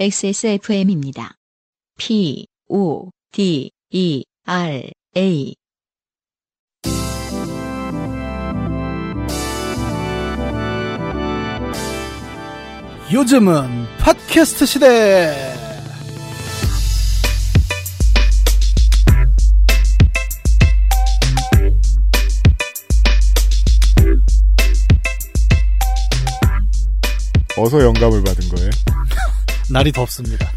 XSFM입니다. P, O, D, E, R, A. 요즘은 팟캐스트 시대. 어서 영감을 받은 거예요. 날이 덥습니다.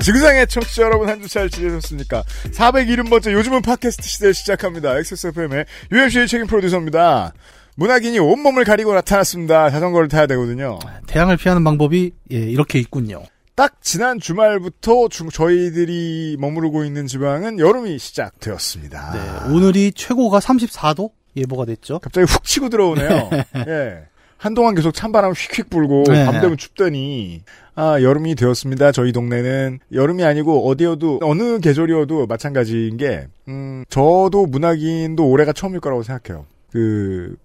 지구상의 청취자 여러분 한 주 잘 지내셨습니까? 401번째 요즘은 팟캐스트 시대 시작합니다. XSFM의 UMC의 책임 프로듀서입니다. 문학인이 온몸을 가리고 나타났습니다. 자전거를 타야 되거든요. 태양을 피하는 방법이 예, 이렇게 있군요. 딱 지난 주말부터 주- 저희들이 머무르고 있는 지방은 여름이 시작되었습니다. 네, 오늘이 최고가 34도 예보가 됐죠. 갑자기 훅 치고 들어오네요. 예. 한동안 계속 찬바람 휙휙 불고 네. 밤 되면 춥더니 아 여름이 되었습니다. 저희 동네는 여름이 아니고 어디여도 어느 계절이어도 마찬가지인 게 음, 저도 문학인도 올해가 처음일 거라고 생각해요. 그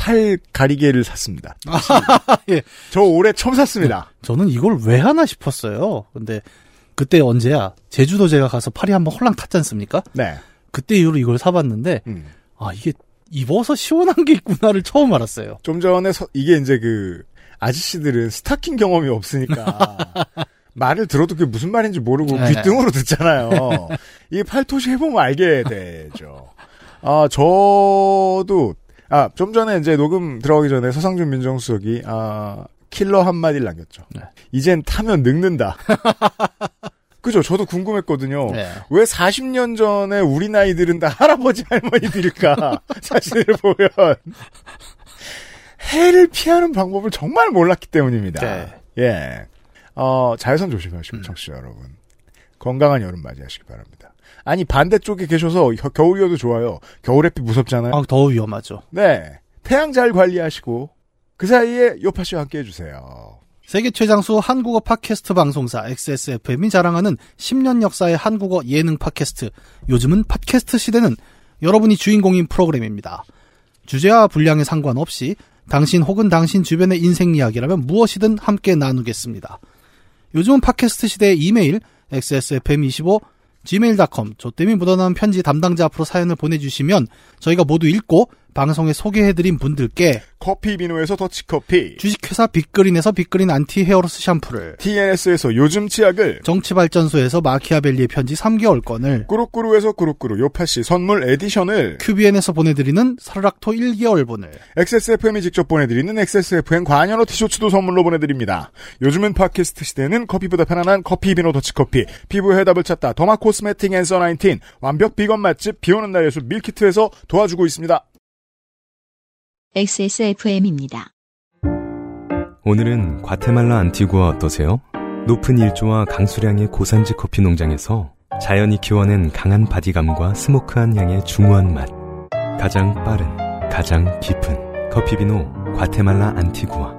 팔 가리개를 샀습니다. 예. 저 올해 처음 샀습니다. 저는 이걸 왜 하나 싶었어요. 근데 그때 언제야? 제주도 제가 가서 팔이 한번 홀랑 탔지 않습니까? 네. 그때 이후로 이걸 사봤는데 음. 아 이게 입어서 시원한 게 있구나를 처음 알았어요. 좀 전에 서- 이게 이제 그 아저씨들은 스타킹 경험이 없으니까 말을 들어도 그게 무슨 말인지 모르고 네. 귀등으로 듣잖아요. 이게 팔토시 해보면 알게 되죠. 아 저도 아 좀 전에 이제 녹음 들어가기 전에 서상준 민정수석이 아 킬러 한 마디를 남겼죠. 네. 이젠 타면 늙는다. 그죠? 저도 궁금했거든요. 네. 왜 40년 전에 우리 나이들은 다 할아버지 할머니들일까? 사진을 보면 해를 피하는 방법을 정말 몰랐기 때문입니다. 네. 예. 어, 자외선 조심하시고 음. 청취자 여러분. 건강한 여름 맞이하시기 바랍니다. 아니 반대쪽에 계셔서 겨- 겨울이어도 좋아요. 겨울 햇빛 무섭잖아요. 아, 더 위험하죠. 네. 태양 잘 관리하시고 그 사이에 요파 씨와 함께 해주세요. 세계 최장수 한국어 팟캐스트 방송사 XSFM이 자랑하는 10년 역사의 한국어 예능 팟캐스트. 요즘은 팟캐스트 시대는 여러분이 주인공인 프로그램입니다. 주제와 분량에 상관없이 당신 혹은 당신 주변의 인생 이야기라면 무엇이든 함께 나누겠습니다. 요즘은 팟캐스트 시대의 이메일 xsfm25 gmail.com 조땜이 묻어나는 편지 담당자 앞으로 사연을 보내주시면 저희가 모두 읽고 방송에 소개해드린 분들께 커피 비누에서 더치커피. 주식회사 빅그린에서 빅그린 안티 헤어로스 샴푸를 TNS에서 요즘 치약을 정치발전소에서 마키아벨리의 편지 3개월권을 꾸루꾸루에서 꾸루꾸루 요파씨 선물 에디션을 큐비엔에서 보내드리는 사르락토 1개월분을 XSFM이 직접 보내드리는 XSFM 관여로 티셔츠도 선물로 보내드립니다. 요즘은 팟캐스트 시대는 커피보다 편안한 커피 비노 더치커피 피부 해답을 찾다 derma cosmetic Answer 19 완벽 비건 맛집 비오는 날에서 밀키트에서 도와주고 있습니다. XSFM입니다. 오늘은 과테말라 안티구아 어떠세요? 높은 일조와 강수량의 고산지 커피 농장에서 자연이 키워낸 강한 바디감과 smoky한 향의 중후한 맛. 가장 빠른, 가장 깊은 커피 비노 과테말라 안티구아.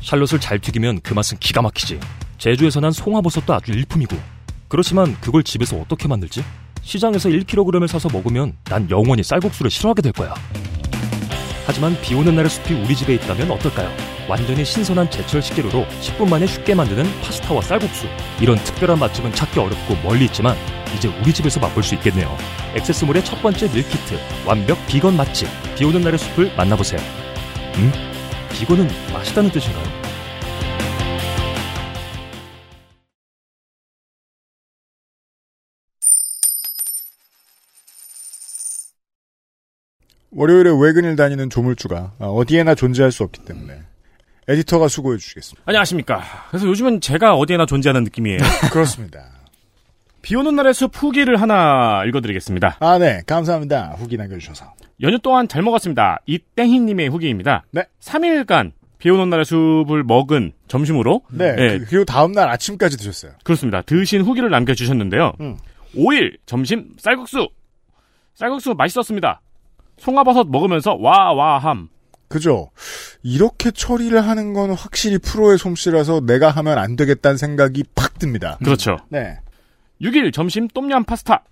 샬롯을 잘 튀기면 그 맛은 기가 막히지. 제주에서 난 송화버섯도 아주 일품이고. 그렇지만 그걸 집에서 어떻게 만들지? 시장에서 1kg을 사서 먹으면 난 영원히 쌀국수를 싫어하게 될 거야. 하지만 비 오는 날의 숲이 우리 집에 있다면 어떨까요? 완전히 신선한 제철 식재료로 10분 만에 쉽게 만드는 파스타와 쌀국수. 이런 특별한 맛집은 찾기 어렵고 멀리 있지만 이제 우리 집에서 맛볼 수 있겠네요. 액세스몰의 첫 번째 밀키트. 완벽 비건 맛집. 비 오는 날의 숲을 만나보세요. 음? 비건은 맛있다는 뜻인가요? 월요일에 외근을 다니는 조물주가 어디에나 존재할 수 없기 때문에 에디터가 수고해 주시겠습니다. 안녕하십니까. 그래서 요즘은 제가 어디에나 존재하는 느낌이에요. 그렇습니다. 비 오는 날의 숲 후기를 하나 읽어드리겠습니다. 아, 네. 감사합니다. 후기 남겨주셔서. 연휴 동안 잘 먹었습니다. 이땡희님의 후기입니다. 네. 3일간 비 오는 날의 숲을 먹은 점심으로 네. 예. 그- 그리고 다음날 아침까지 드셨어요. 그렇습니다. 드신 후기를 남겨주셨는데요. 음. 5일 점심 쌀국수. 쌀국수 맛있었습니다. 송화버섯 먹으면서 와와함. 그죠? 이렇게 처리를 하는 건 확실히 프로의 솜씨라서 내가 하면 안 되겠다는 생각이 팍 듭니다. 그렇죠. 네. 6일 점심 똠얌 파스타.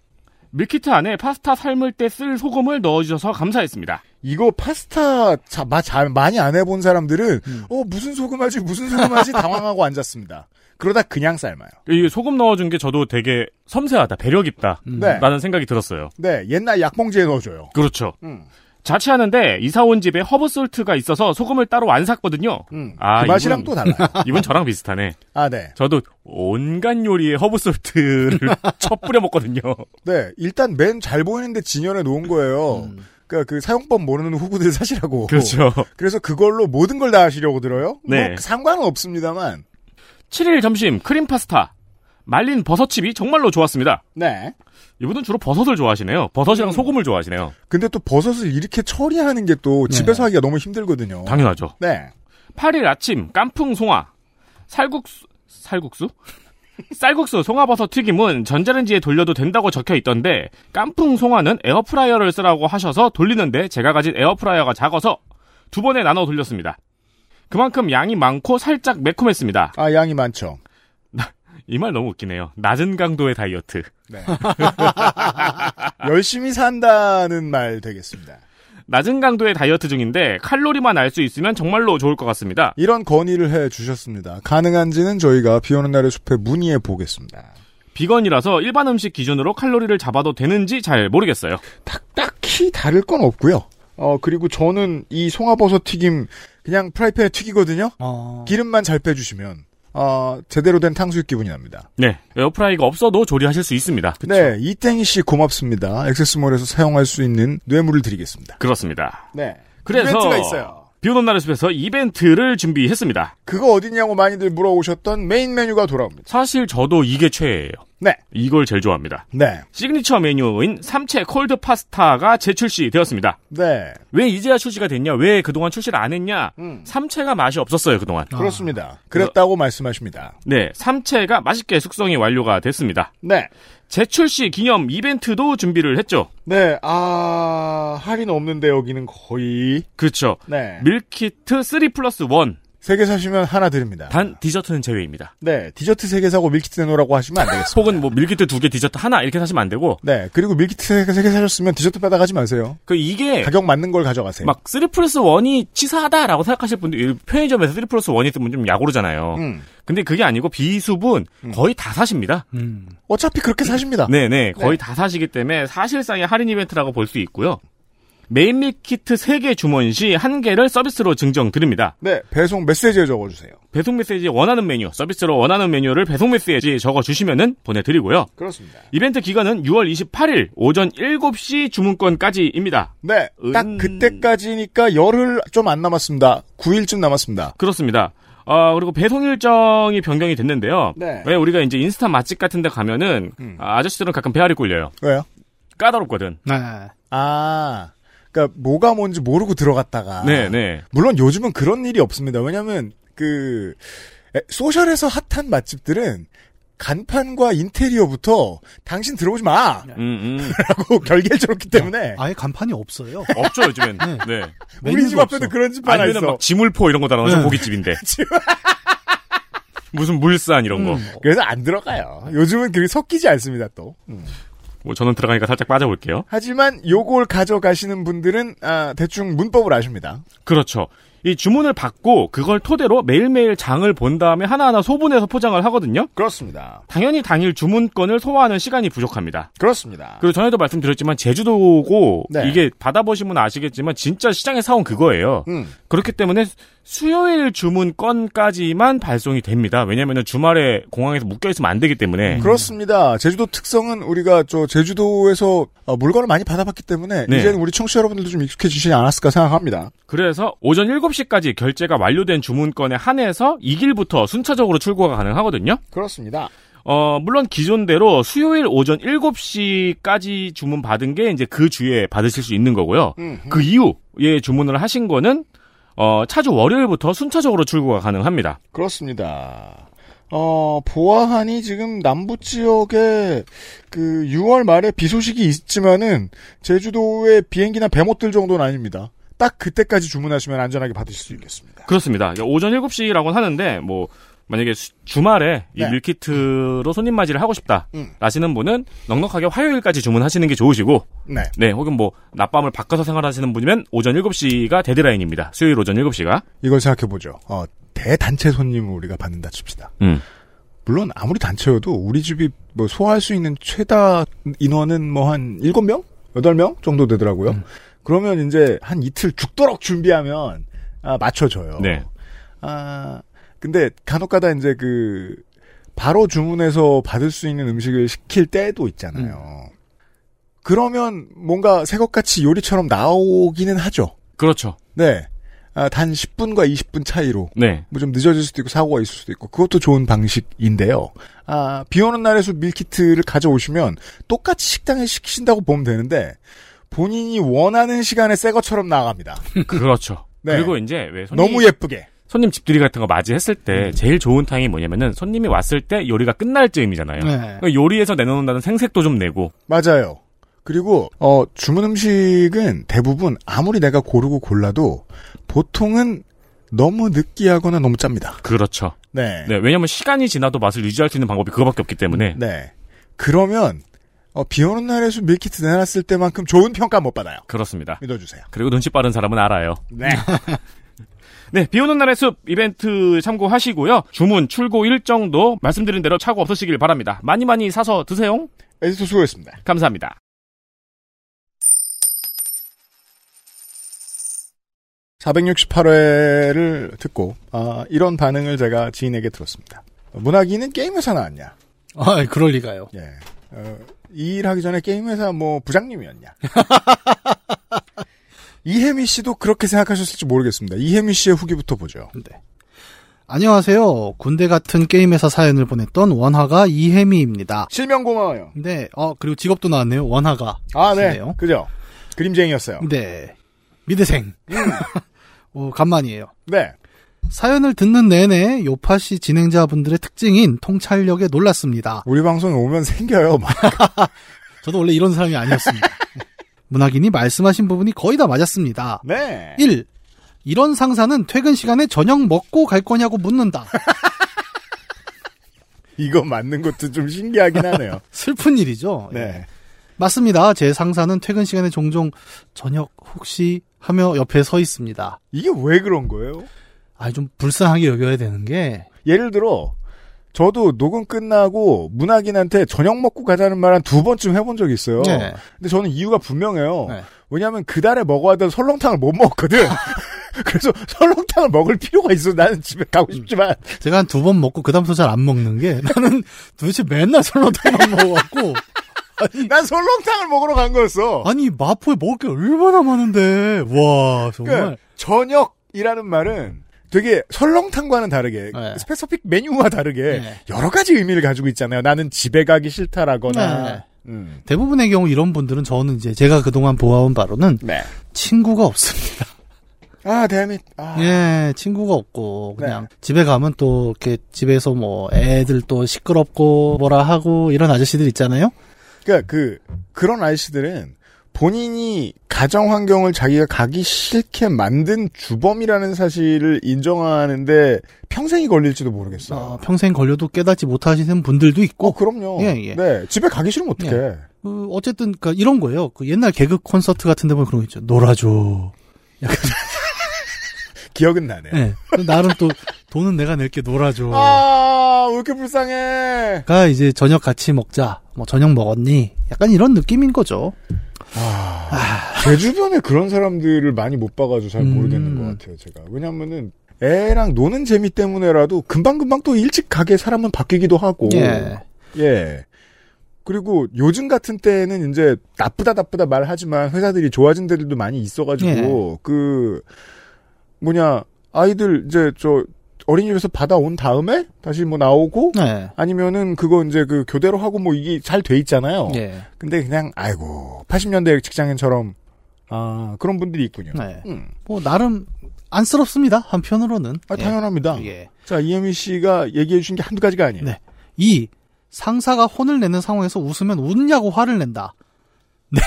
밀키트 안에 파스타 삶을 때 쓸 소금을 넣어주셔서 감사했습니다. 이거 파스타 자, 마, 잘 많이 안 해본 사람들은 음. 어 무슨 소금 하지 무슨 소금 하지 당황하고 앉았습니다. 그러다 그냥 삶아요. 이 소금 넣어준 게 저도 되게 섬세하다, 배려 깊다. 음. 네. 라는 생각이 들었어요. 네, 옛날 약봉지에 넣어줘요. 그렇죠. 음, 자취하는데 이사 온 집에 허브 salt가 있어서 소금을 따로 안 샀거든요. 음. 아, 그 맛이랑 이분- 또 달라요. 이분 저랑 비슷하네. 아, 네, 저도 온갖 요리에 허브 salt를 쳐 뿌려 먹거든요. 네. 일단 맨 잘 보이는데 진열해 놓은 거예요. 음. 그러니까 그 사용법 모르는 호구들 사시라고. 그렇죠. 그래서 그걸로 모든 걸 다 하시려고 들어요? 네. 뭐 상관은 없습니다만. 7일 점심 크림 파스타. 말린 버섯칩이 정말로 좋았습니다. 네. 이분은 주로 버섯을 좋아하시네요. 버섯이랑 음. 소금을 좋아하시네요. 근데 또 버섯을 이렇게 처리하는 게또 네. 집에서 하기가 너무 힘들거든요. 당연하죠. 네. 8일 아침 깐풍 송화. 살국수 살국수? 쌀국수 송화버섯 튀김은 전자레인지에 돌려도 된다고 적혀 있던데 깐풍 송화는 에어프라이어를 쓰라고 하셔서 돌리는데 제가 가진 에어프라이어가 작아서 두 번에 나눠 돌렸습니다. 그만큼 양이 많고 살짝 매콤했습니다. 아, 양이 많죠. 이 말 너무 웃기네요. 낮은 강도의 다이어트. 네. 열심히 산다는 말 되겠습니다. 낮은 강도의 다이어트 중인데 칼로리만 알 수 있으면 정말로 좋을 것 같습니다. 이런 건의를 해 주셨습니다. 가능한지는 저희가 비 오는 날의 숲에 문의해 보겠습니다. 비건이라서 일반 음식 기준으로 칼로리를 잡아도 되는지 잘 모르겠어요. 딱, 딱히 다를 건 없고요. 어, 그리고 저는 이 송화버섯 튀김 그냥 프라이팬에 튀기거든요. 어. 기름만 잘 빼주시면 어, 제대로 된 탕수육 기분이 납니다. 네, 에어프라이가 없어도 조리하실 수 있습니다. 네, 이땡이 씨 고맙습니다. 액세스몰에서 사용할 수 있는 뇌물을 드리겠습니다. 그렇습니다. 네. 그래서 이벤트가 있어요. 비 오는 날의 숲에서 이벤트를 준비했습니다. 그거 어디냐고 많이들 물어오셨던 메인 메뉴가 돌아옵니다. 사실 저도 이게 최애예요. 네. 이걸 제일 좋아합니다. 네. 시그니처 메뉴인 삼채 cold 파스타가 재출시되었습니다. 네. 왜 이제야 출시가 됐냐? 왜 그동안 출시를 안 했냐? 음. 삼채가 맛이 없었어요, 그동안. 그렇습니다. 그랬다고 말씀하십니다. 네, 삼채가 맛있게 숙성이 완료가 됐습니다. 네. 재출시 기념 이벤트도 준비를 했죠. 네, 아, 할인 없는데 여기는 거의. 그렇죠. 네. 밀키트 3 플러스 1. 세 개 사시면 하나 드립니다. 단 디저트는 제외입니다. 네, 디저트 세 개 사고 밀키트 내놓으라고 하시면 안 되겠습니다. 혹은 뭐 밀키트 두 개, 디저트 하나 이렇게 사시면 안 되고 네, 그리고 밀키트 세 개 사셨으면 디저트 빼다가지 마세요. 그 이게 가격 맞는 걸 가져가세요. 막3 플러스 1이 치사하다라고 생각하실 분들 편의점에서 3 플러스 1이 있으면 좀 약오르잖아요. 음. 근데 그게 아니고 비수분 거의 다 사십니다. 음. 어차피 그렇게 사십니다. 네네 거의 다 사시기 때문에 사실상의 할인 이벤트라고 볼 수 있고요. 메인 밀키트 3개 주문 시 1개를 서비스로 증정 드립니다. 네, 배송 메시지에 적어주세요. 배송 메시지 원하는 메뉴, 서비스로 원하는 메뉴를 배송 메시지에 적어주시면은 보내드리고요. 그렇습니다. 이벤트 기간은 6월 28일 오전 7시 주문건까지입니다. 네, 딱 은- 그때까지니까 열흘 좀 안 남았습니다. 9일쯤 남았습니다. 그렇습니다. 아, 그리고 배송 일정이 변경이 됐는데요. 네. 왜 우리가 이제 인스타 맛집 같은 데 가면은 음. 아, 아저씨들은 가끔 배알이 꼴려요. 왜요? 까다롭거든. 네. 아, 그러니까 뭐가 뭔지 모르고 들어갔다가. 네, 네. 물론 요즘은 그런 일이 없습니다. 왜냐하면 그 에, social에서 hot한 맛집들은 간판과 인테리어부터 당신 들어오지 마라고 음, 음. 결계를 쳤기 때문에 아예 간판이 없어요. 없죠, 요즘엔. 네. 네. 우리 집 앞에도 없어. 그런 집 하나 아니면 있어. 막 지물포 이런 거 달아놔서 네. 고깃집인데. 무슨 물산 이런 거. 음. 그래서 안 들어가요. 요즘은 그게 섞이지 않습니다. 또. 뭐 저는 들어가니까 살짝 빠져볼게요. 하지만 요걸 가져가시는 분들은 아, 대충 문법을 아십니다. 그렇죠. 이 주문을 받고 그걸 토대로 매일매일 장을 본 다음에 하나하나 소분해서 포장을 하거든요. 그렇습니다. 당연히 당일 주문권을 소화하는 시간이 부족합니다. 그렇습니다. 그리고 전에도 말씀드렸지만 제주도고 네. 이게 받아보시면 아시겠지만 진짜 시장에 사온 그거예요. 음. 그렇기 때문에 수요일 주문건까지만 발송이 됩니다. 왜냐하면 주말에 공항에서 묶여 있으면 안 되기 때문에 그렇습니다. 제주도 특성은 우리가 저 제주도에서 어, 물건을 많이 받아봤기 때문에 네. 이제는 우리 청취자 여러분들도 좀 익숙해지시지 않았을까 생각합니다. 그래서 오전 7시까지 결제가 완료된 주문건에 한해서 2일부터 순차적으로 출고가 가능하거든요. 그렇습니다. 어, 물론 기존대로 수요일 오전 7시까지 주문 받은 게 이제 그 주에 받으실 수 있는 거고요. 음. 그 이후에 주문을 하신 거는 어, 차주 월요일부터 순차적으로 출고가 가능합니다. 그렇습니다. 어, 보아하니 지금 남부 지역에 그 6월 말에 비 소식이 있지만은 제주도에 비행기나 배 못 뜰 정도는 아닙니다. 딱 그때까지 주문하시면 안전하게 받으실 수 있겠습니다. 그렇습니다. 오전 7시라고 하는데 뭐 만약에 수- 주말에 이 네. 밀키트로 손님 맞이를 하고 싶다. 음. 라시는 분은 넉넉하게 화요일까지 주문하시는 게 좋으시고, 네. 네, 혹은 뭐, 낮밤을 바꿔서 생활하시는 분이면 오전 7시가 데드라인입니다. 수요일 오전 7시가. 이걸 생각해 보죠. 어, 대단체 손님을 우리가 받는다 칩시다. 음. 물론 아무리 단체여도 우리 집이 뭐 소화할 수 있는 최다 인원은 뭐 한 7명? 8명 정도 되더라고요. 음. 그러면 이제 한 이틀 죽도록 준비하면 아, 맞춰줘요. 네. 아, 근데 간혹가다 이제 그 바로 주문해서 받을 수 있는 음식을 시킬 때도 있잖아요. 그러면 뭔가 새것같이 요리처럼 나오기는 하죠. 그렇죠. 네. 아, 단 10분과 20분 차이로 네. 뭐 좀 늦어질 수도 있고 사고가 있을 수도 있고 그것도 좋은 방식인데요. 아, 비 오는 날에서 밀키트를 가져오시면 똑같이 식당에 시키신다고 보면 되는데 본인이 원하는 시간에 새 것처럼 나갑니다. 그렇죠. 네. 그리고 이제 왜 손님, 너무 예쁘게. 손님 집들이 같은 거 맞이했을 때 제일 좋은 타임이 뭐냐면은 손님이 왔을 때 요리가 끝날 즈음이잖아요. 네. 그러니까 요리에서 내놓는다는 생색도 좀 내고. 맞아요. 그리고 어 주문 음식은 대부분 아무리 내가 고르고 골라도 보통은 너무 느끼하거나 너무 짭니다. 그렇죠. 네. 네, 왜냐면 시간이 지나도 맛을 유지할 수 있는 방법이 그거밖에 없기 때문에. 네. 그러면 어, 비 오는 날에서 밀키트 내놨을 때만큼 좋은 평가 못 받아요. 그렇습니다. 믿어주세요. 그리고 눈치 빠른 사람은 알아요. 네. 네, 비 오는 날의 숲 이벤트 참고하시고요. 주문, 출고 일정도 말씀드린 대로 차고 없으시길 바랍니다. 많이 많이 사서 드세요. 에디터 수고했습니다. 감사합니다. 468회를 듣고 아, 이런 반응을 제가 지인에게 들었습니다. 문학인은 게임 회사 나왔냐? 아, 그럴 리가요. 예. 어, 이 일하기 전에 게임 회사 뭐 부장님이었냐? 이혜미 씨도 그렇게 생각하셨을지 모르겠습니다. 이혜미 씨의 후기부터 보죠. 네. 안녕하세요. 군대 같은 게임에서 사연을 보냈던 원화가 이혜미입니다. 실명 고마워요. 네, 어, 그리고 직업도 나왔네요. 원화가. 아, 네. 네요. 그죠? 그림쟁이였어요. 네. 미대생. 어, 간만이에요. 네. 사연을 듣는 내내 요파시 진행자분들의 특징인 통찰력에 놀랐습니다. 우리 방송에 오면 생겨요. 막. 저도 원래 이런 사람이 아니었습니다. 문학인이 말씀하신 부분이 거의 다 맞았습니다. 네. 1. 이런 상사는 퇴근 시간에 저녁 먹고 갈 거냐고 묻는다. 이거 맞는 것도 좀 신기하긴 하네요. 슬픈 일이죠. 네. 맞습니다. 제 상사는 퇴근 시간에 종종 저녁 혹시 하며 옆에 서 있습니다. 이게 왜 그런 거예요? 아, 좀 불쌍하게 여겨야 되는 게, 예를 들어 저도 녹음 끝나고 문학인한테 저녁 먹고 가자는 말 한 두 번쯤 해본 적이 있어요. 네. 근데 저는 이유가 분명해요. 네. 왜냐하면 그달에 먹어야 될 설렁탕을 못 먹었거든. 그래서 설렁탕을 먹을 필요가 있어. 나는 집에 가고 싶지만. 제가 한 두 번 먹고 그다음부터 잘 안 먹는 게 나는 도대체 맨날 설렁탕만 먹어갖고 아니, 난 설렁탕을 먹으러 간 거였어. 아니 마포에 먹을 게 얼마나 많은데 와 정말 그러니까 저녁이라는 말은 되게 설렁탕과는 다르게 네. 스페시픽 메뉴와 다르게 네. 여러 가지 의미를 가지고 있잖아요. 나는 집에 가기 싫다라거나. 네. 음. 대부분의 경우 이런 분들은 저는 이제 제가 그동안 보아온 바로는 네. 친구가 없습니다. 아, 대밋. 아. 예, 친구가 없고 그냥 네. 집에 가면 또 이렇게 집에서 뭐 애들 또 시끄럽고 뭐라 하고 이런 아저씨들 있잖아요. 그러니까 그 그런 아저씨들은 본인이 가정 환경을 자기가 가기 싫게 만든 주범이라는 사실을 인정하는데 평생이 걸릴지도 모르겠어요. 어, 평생 걸려도 깨닫지 못하시는 분들도 있고 어, 그럼요. 예, 예. 네, 집에 가기 싫으면 어떡해. 예. 그 어쨌든 그 이런 거예요. 그 옛날 개그 콘서트 같은 데 보면 그런 거 있죠. 놀아줘. 약간 기억은 나네. 예. 나름 또 돈은 내가 낼게 놀아줘. 아, 왜 이렇게 불쌍해. 가 이제 저녁 같이 먹자. 뭐 저녁 먹었니? 약간 이런 느낌인 거죠. 제 주변에 그런 사람들을 많이 못 봐가지고 잘 모르겠는 음. 것 같아요, 제가. 왜냐면은, 애랑 노는 재미 때문에라도 금방금방 또 일찍 가게 사람은 바뀌기도 하고. 예. 예. 그리고 요즘 같은 때는 이제 나쁘다 나쁘다 말하지만 회사들이 좋아진 데들도 많이 있어가지고 그 뭐냐 아이들 이제 저 어린이집에서 받아온 다음에 다시 뭐 나오고 네. 아니면은 그거 이제 그 교대로 하고 뭐 이게 잘 돼 있잖아요. 예. 근데 그냥 아이고 80년대 직장인처럼 아 그런 분들이 있군요. 네. 음. 뭐 나름 안쓰럽습니다. 한편으로는. 아, 당연합니다. 예. 예. 자 이혜미 씨가 얘기해 주신 게 한두 가지가 아니에요. 네. 이 상사가 혼을 내는 상황에서 웃으면 웃냐고 화를 낸다. 네.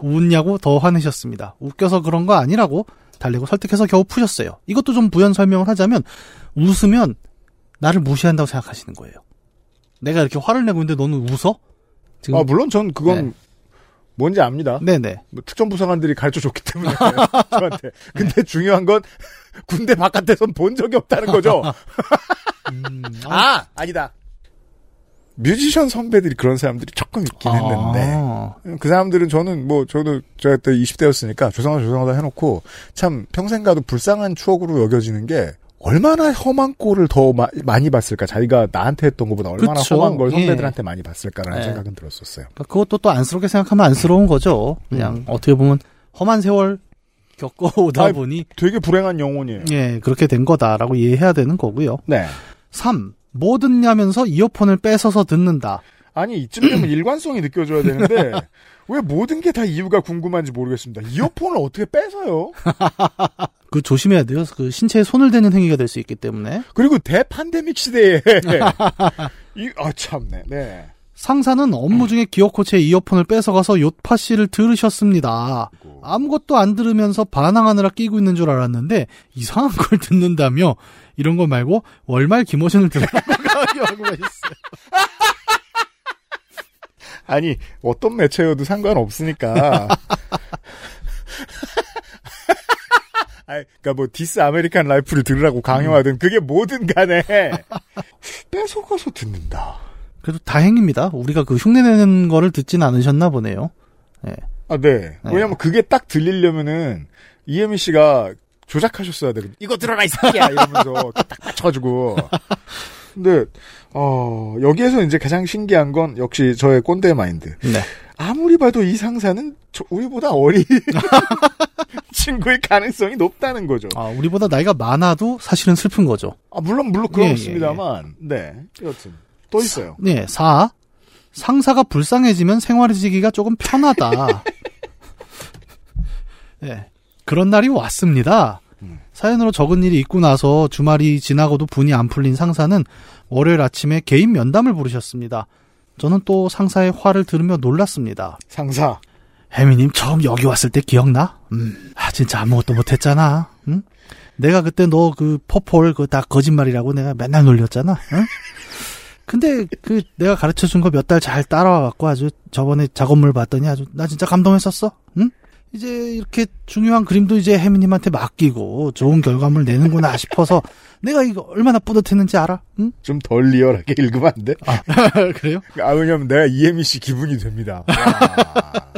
웃냐고 더 화내셨습니다. 웃겨서 그런 거 아니라고 달래고 설득해서 겨우 푸셨어요. 이것도 좀 부연 설명을 하자면 웃으면 나를 무시한다고 생각하시는 거예요. 내가 이렇게 화를 내고 있는데 너는 웃어? 지금 아, 물론 전 그건 네. 뭔지 압니다. 네네. 뭐 특전 부사관들이 가르쳐 줬기 때문에 저한테. 근데 중요한 건 군대 바깥에선 본 적이 없다는 거죠. 음, 아, 아니다. 뮤지션 선배들이 그런 사람들이 조금 있긴 했는데 아, 그 사람들은 저는 뭐 저도 제가 그때 20대였으니까 죄송하다 죄송하다 해놓고 참 평생 가도 불쌍한 추억으로 여겨지는 게 얼마나 험한 꼴을 더 마- 많이 봤을까 자기가 나한테 했던 것보다 얼마나 그쵸. 험한 걸 예. 선배들한테 많이 봤을까라는 네. 생각은 들었었어요. 그러니까 그것도 또 안쓰럽게 생각하면 안쓰러운 거죠. 그냥 어떻게 보면 험한 세월 겪어오다 아이, 보니 되게 불행한 영혼이에요. 예 그렇게 된 거다라고 이해해야 되는 거고요. 네. 3. 뭐 듣냐면서 이어폰을 뺏어서 듣는다. 아니 이쯤 되면 일관성이 느껴져야 되는데 왜 모든 게 다 이유가 궁금한지 모르겠습니다. 이어폰을 어떻게 뺏어요? 그 조심해야 돼요. 그 신체에 손을 대는 행위가 될 수 있기 때문에 그리고 대판데믹 시대에 이, 아 참네. 네. 상사는 업무 중에 기어 코치의 이어폰을 뺏어가서 요파 씨를 들으셨습니다. 아무것도 안 들으면서 반항하느라 끼고 있는 줄 알았는데 이상한 걸 듣는다며 이런 거 말고 월말 김어준을 들으라고 하셨어요. 아니 어떤 매체여도 상관없으니까. 아, 그러니까 뭐 This American Life를 들으라고 강요하든 그게 뭐든 간에 뺏어가서 듣는다. 그래도 다행입니다. 우리가 그 흉내내는 거를 듣진 않으셨나 보네요. 아, 네. 왜냐면 그게 딱 들리려면은 이혜미 씨가 조작하셨어야 되거든. 이거 들어라 이 새끼야 이러면서 딱 맞춰가지고. 근데 어 여기에서 이제 가장 신기한 건 역시 저의 꼰대 마인드. 네. 아무리 봐도 이 상사는 저- 우리보다 어린 친구일 가능성이 높다는 거죠. 아, 우리보다 나이가 많아도 사실은 슬픈 거죠. 아, 물론 물론 예, 예, 그렇습니다만, 네. 여튼 또 있어요. 네, 4. 상사가 불쌍해지면 생활해지기가 조금 편하다. 네, 그런 날이 왔습니다. 음. 사연으로 적은 일이 있고 나서 주말이 지나고도 분이 안 풀린 상사는 월요일 아침에 개인 면담을 부르셨습니다. 저는 또 상사의 화를 들으며 놀랐습니다. 상사. 혜미님 처음 여기 왔을 때 기억나? 음, 아 진짜 아무것도 못했잖아. 응? 내가 그때 너 그 퍼폴 그 다 거짓말이라고 내가 맨날 놀렸잖아. 응? 근데 그 내가 가르쳐 준 거 몇 달 잘 따라와 갖고 아주 저번에 작업물 봤더니 아주 나 진짜 감동했었어. 응? 이제 이렇게 중요한 그림도 이제 혜미님한테 맡기고 좋은 결과물 내는구나 싶어서 내가 이거 얼마나 뿌듯했는지 알아? 응? 좀 덜 리얼하게 읽으면 안 돼? 그래요? 아, 왜냐면 내가 이혜미 씨 기분이 됩니다. 와,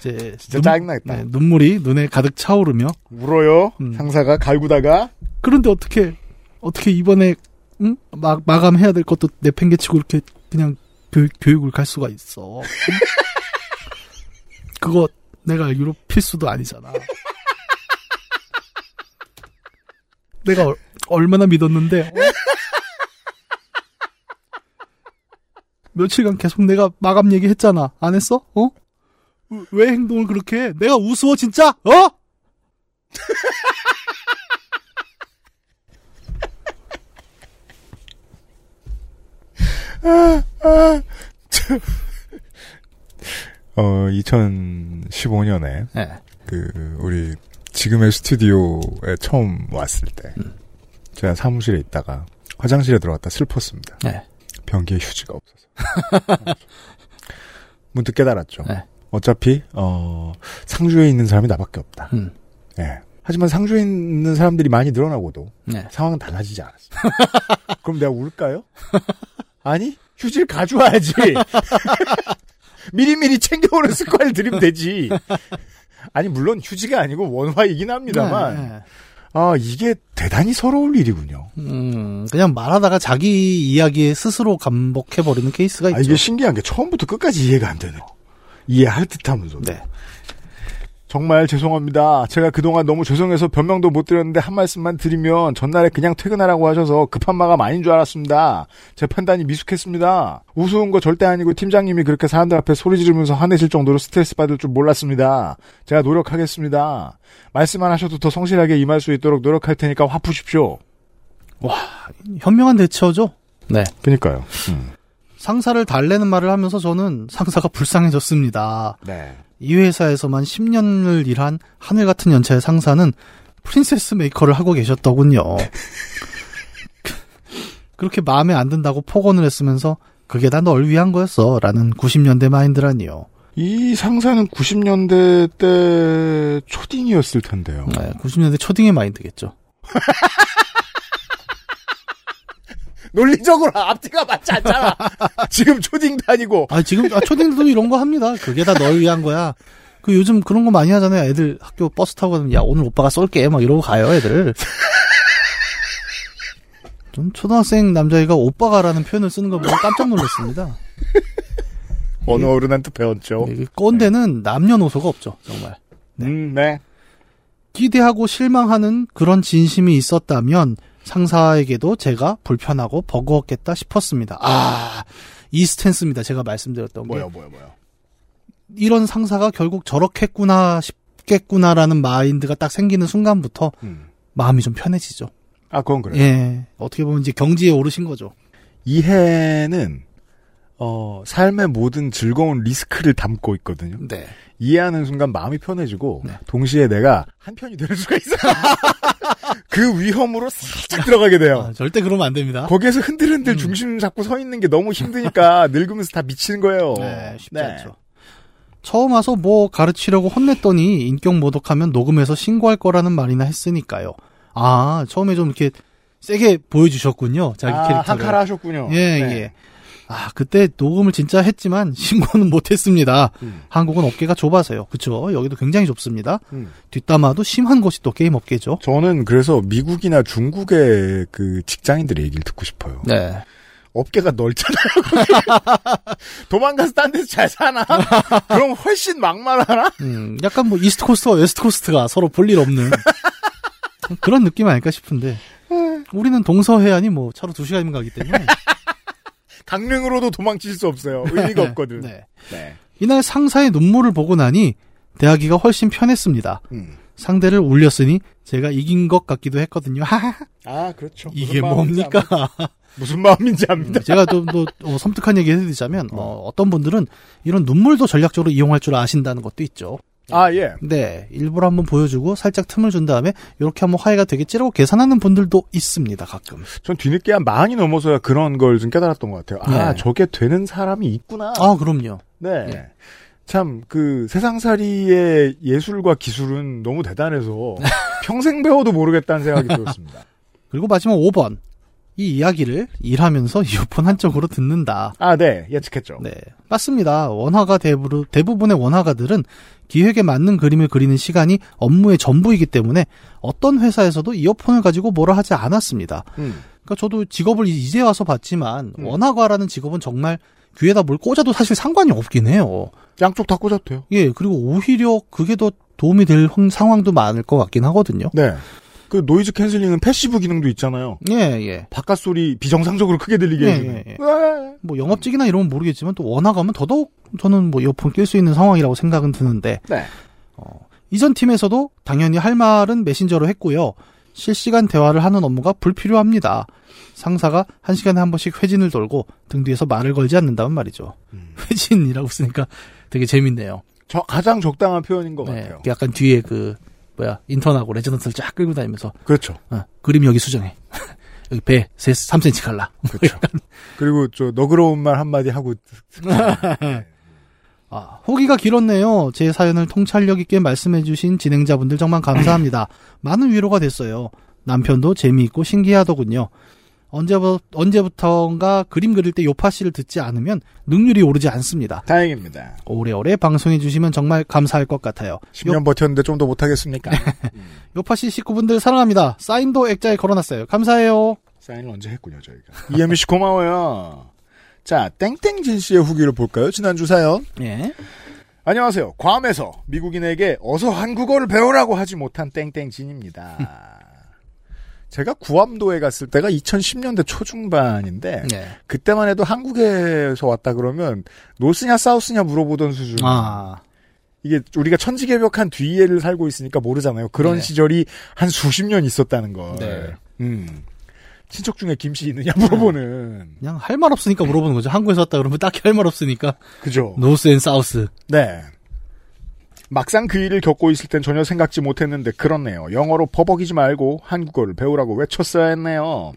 이제 진짜 짜증나겠다. 네, 눈물이 눈에 가득 차오르며 울어요. 음. 상사가 갈구다가 그런데 어떻게 어떻게 이번에 응? 마, 마감해야 될 것도 내팽개치고 이렇게 그냥 교, 교육을 갈 수가 있어. 응? 그거 내가 알기로 필수도 아니잖아. 내가 얼, 얼마나 믿었는데 어? 며칠간 계속 내가 마감 얘기했잖아. 안 했어? 어? 왜 행동을 그렇게 해? 내가 우스워 진짜? 어? 어 2015년에 네. 그 우리 지금의 스튜디오에 처음 왔을 때 제가 사무실에 있다가 화장실에 들어갔다 슬펐습니다. 네. 변기에 휴지가 없어서 문득 깨달았죠. 네. 어차피 어 상주에 있는 사람이 나밖에 없다. 음. 예. 하지만 상주에 있는 사람들이 많이 늘어나고도 네. 상황은 달라지지 않았어요. 그럼 내가 울까요? 아니 휴지를 가져와야지. 미리미리 챙겨오는 습관을 들이면 되지. 아니 물론 휴지가 아니고 원화이긴 합니다만 네. 아 이게 대단히 서러울 일이군요. 음, 그냥 말하다가 자기 이야기에 스스로 감복해 버리는 케이스가 있죠. 아, 이게 신기한 게 처음부터 끝까지 이해가 안 되네요. 이해할 듯하면서. 네. 정말 죄송합니다. 제가 그동안 너무 죄송해서 변명도 못 드렸는데 한 말씀만 드리면 전날에 그냥 퇴근하라고 하셔서 급한 마감 아닌 줄 알았습니다. 제 판단이 미숙했습니다. 우스운 거 절대 아니고 팀장님이 그렇게 사람들 앞에 소리 지르면서 화내실 정도로 스트레스 받을 줄 몰랐습니다. 제가 노력하겠습니다. 말씀 안 하셔도 더 성실하게 임할 수 있도록 노력할 테니까 화 푸십시오. 현명한 대처죠. 네. 그니까요. 음. 상사를 달래는 말을 하면서 저는 상사가 불쌍해졌습니다. 네. 이 회사에서만 10년을 일한 하늘 같은 연차의 상사는 Princess Maker를 하고 계셨더군요. 그렇게 마음에 안 든다고 폭언을 했으면서 그게 다 널 위한 거였어. 라는 90년대 마인드라니요. 이 상사는 90년대 때 초딩이었을 텐데요. 네, 90년대 초딩의 마인드겠죠. 논리적으로 앞뒤가 맞지 않잖아. 지금 초딩도 아니고. 아, 지금, 아, 초딩들도 이런 거 합니다. 그게 다 널 위한 거야. 그 요즘 그런 거 많이 하잖아요. 애들 학교 버스 타고 가면, 야, 오늘 오빠가 쏠게. 막 이러고 가요, 애들. 전 초등학생 남자애가 오빠가라는 표현을 쓰는 거 보고 깜짝 놀랐습니다. 어느 어른 한테 배웠죠. 이게 꼰대는 남녀노소가 없죠, 정말. 음, 네. 기대하고 실망하는 그런 진심이 있었다면 상사에게도 제가 불편하고 버거웠겠다 싶었습니다. 아, 이 스탠스입니다. 제가 말씀드렸던 게. 뭐요, 뭐요, 뭐요. 이런 상사가 결국 저렇겠구나 싶겠구나라는 마인드가 딱 생기는 순간부터 음. 마음이 좀 편해지죠. 아, 그건 그래요. 예. 어떻게 보면 이제 경지에 오르신 거죠. 이해는, 어, 삶의 모든 즐거운 리스크를 담고 있거든요. 네. 이해하는 순간 마음이 편해지고, 네. 동시에 내가 한편이 되는 수가 있어요. 그 위험으로 살짝 들어가게 돼요. 아, 절대 그러면 안 됩니다. 거기에서 흔들흔들 음. 중심 잡고 서 있는 게 너무 힘드니까 늙으면서 다 미치는 거예요. 네, 쉽지 네. 않죠. 처음 와서 뭐 가르치려고 혼냈더니 인격 모독하면 녹음해서 신고할 거라는 말이나 했으니까요. 아, 처음에 좀 이렇게 세게 보여주셨군요. 자기 아, 캐릭터를. 한가락 하셨군요. 예, 네. 예. 아, 그때 녹음을 진짜 했지만 신고는 못했습니다. 음. 한국은 업계가 좁아서요. 그쵸? 여기도 굉장히 좁습니다. 음. 뒷담화도 심한 곳이 또 게임 업계죠. 저는 그래서 미국이나 중국의 그 직장인들의 얘기를 듣고 싶어요. 네. 업계가 넓잖아요. 도망가서 딴 데서 잘 사나? 그럼 훨씬 막말하나? 음, 약간 뭐 East Coast와 West Coast가 서로 볼 일 없는 그런 느낌 아닐까 싶은데. 우리는 동서해안이 뭐 차로 두 시간이면 가기 때문에. 강릉으로도 도망칠 수 없어요. 의미가 없거든. 네. 네. 이날 상사의 눈물을 보고 나니 대하기가 훨씬 편했습니다. 음. 상대를 울렸으니 제가 이긴 것 같기도 했거든요. 하하. 아, 그렇죠. 이게 뭡니까? 무슨 마음인지 압니다. 제가 좀더 어, 섬뜩한 얘기 해드리자면 어, 어떤 분들은 이런 눈물도 전략적으로 이용할 줄 아신다는 것도 있죠. 아, 예. 네, 일부러 한번 보여주고 살짝 틈을 준 다음에 이렇게 하면 화해가 되겠지라고 계산하는 분들도 있습니다. 가끔. 전 뒤늦게 한 많이 넘어서야 그런 걸 좀 깨달았던 것 같아요. 아, 네. 저게 되는 사람이 있구나. 아, 그럼요. 네. 예. 참, 그, 세상살이의 예술과 기술은 너무 대단해서 평생 배워도 모르겠다는 생각이 들었습니다. 그리고 마지막 5번. 이 이야기를 일하면서 이어폰 한쪽으로 듣는다. 아, 네. 예측했죠. 네, 맞습니다. 원화가 대부분, 대부분의 원화가들은 기획에 맞는 그림을 그리는 시간이 업무의 전부이기 때문에 어떤 회사에서도 이어폰을 가지고 뭐라 하지 않았습니다. 음. 그러니까 저도 직업을 이제 와서 봤지만 음. 원화가라는 직업은 정말 귀에다 뭘 꽂아도 사실 상관이 없긴 해요. 양쪽 다 꽂아도 돼요. 예, 그리고 오히려 그게 더 도움이 될 황- 상황도 많을 것 같긴 하거든요. 네. 그 noise cancelling은 passive 기능도 있잖아요. 예, 예. 바깥 소리 비정상적으로 크게 들리게 예, 해주는. 예, 예. 네. 뭐 영업직이나 이러면 모르겠지만 또 원화가면 더더욱 저는 뭐 이어폰 낄 수 있는 상황이라고 생각은 드는데 네. 이전 팀에서도 당연히 할 말은 메신저로 했고요. 실시간 대화를 하는 업무가 불필요합니다. 상사가 한 시간에 한 번씩 회진을 돌고 등 뒤에서 말을 걸지 않는다면 말이죠. 음. 회진이라고 쓰니까 되게 재밌네요. 저 가장 적당한 표현인 것 네, 같아요. 약간 뒤에 그 뭐야 인턴하고 레지던트를 쫙 끌고 다니면서 그렇죠. 어, 그림 여기 수정해. 여기 배 3cm 갈라. 뭐 그렇죠. 그리고 저 너그러운 말 한마디 하고 아, 후기가 길었네요. 제 사연을 통찰력 있게 말씀해주신 진행자분들 정말 감사합니다. 많은 위로가 됐어요. 남편도 재미있고 신기하더군요. 언제부, 언제부턴가 그림 그릴 때 요파 씨를 듣지 않으면 능률이 오르지 않습니다. 다행입니다. 오래오래 방송해 주시면 정말 감사할 것 같아요. 10년 버텼는데 좀 더 못하겠습니까? 요파 씨 식구분들 사랑합니다. 사인도 액자에 걸어놨어요. 감사해요. 사인을 언제 했군요, 저희가. 이혜미 씨 고마워요. 자, 땡땡진 씨의 후기를 볼까요? 지난주 사연. 예. 안녕하세요. 괌에서 미국인에게 어서 한국어를 배우라고 하지 못한 땡땡진입니다. 제가 구암도에 갔을 때가 2010년대 초중반인데 네. 그때만 해도 한국에서 왔다 그러면 노스냐 사우스냐 물어보던 수준. 아, 이게 우리가 천지개벽한 뒤에를 살고 있으니까 모르잖아요. 그런 네. 시절이 한 수십 년 있었다는 걸. 네. 음. 친척 중에 김씨 있느냐 물어보는. 그냥 할 말 없으니까 물어보는 거죠. 한국에서 왔다 그러면 딱히 할 말 없으니까. 그죠. North and South. 네. 막상 그 일을 겪고 있을 땐 전혀 생각지 못했는데 그렇네요. 영어로 버벅이지 말고 한국어를 배우라고 외쳤어야 했네요.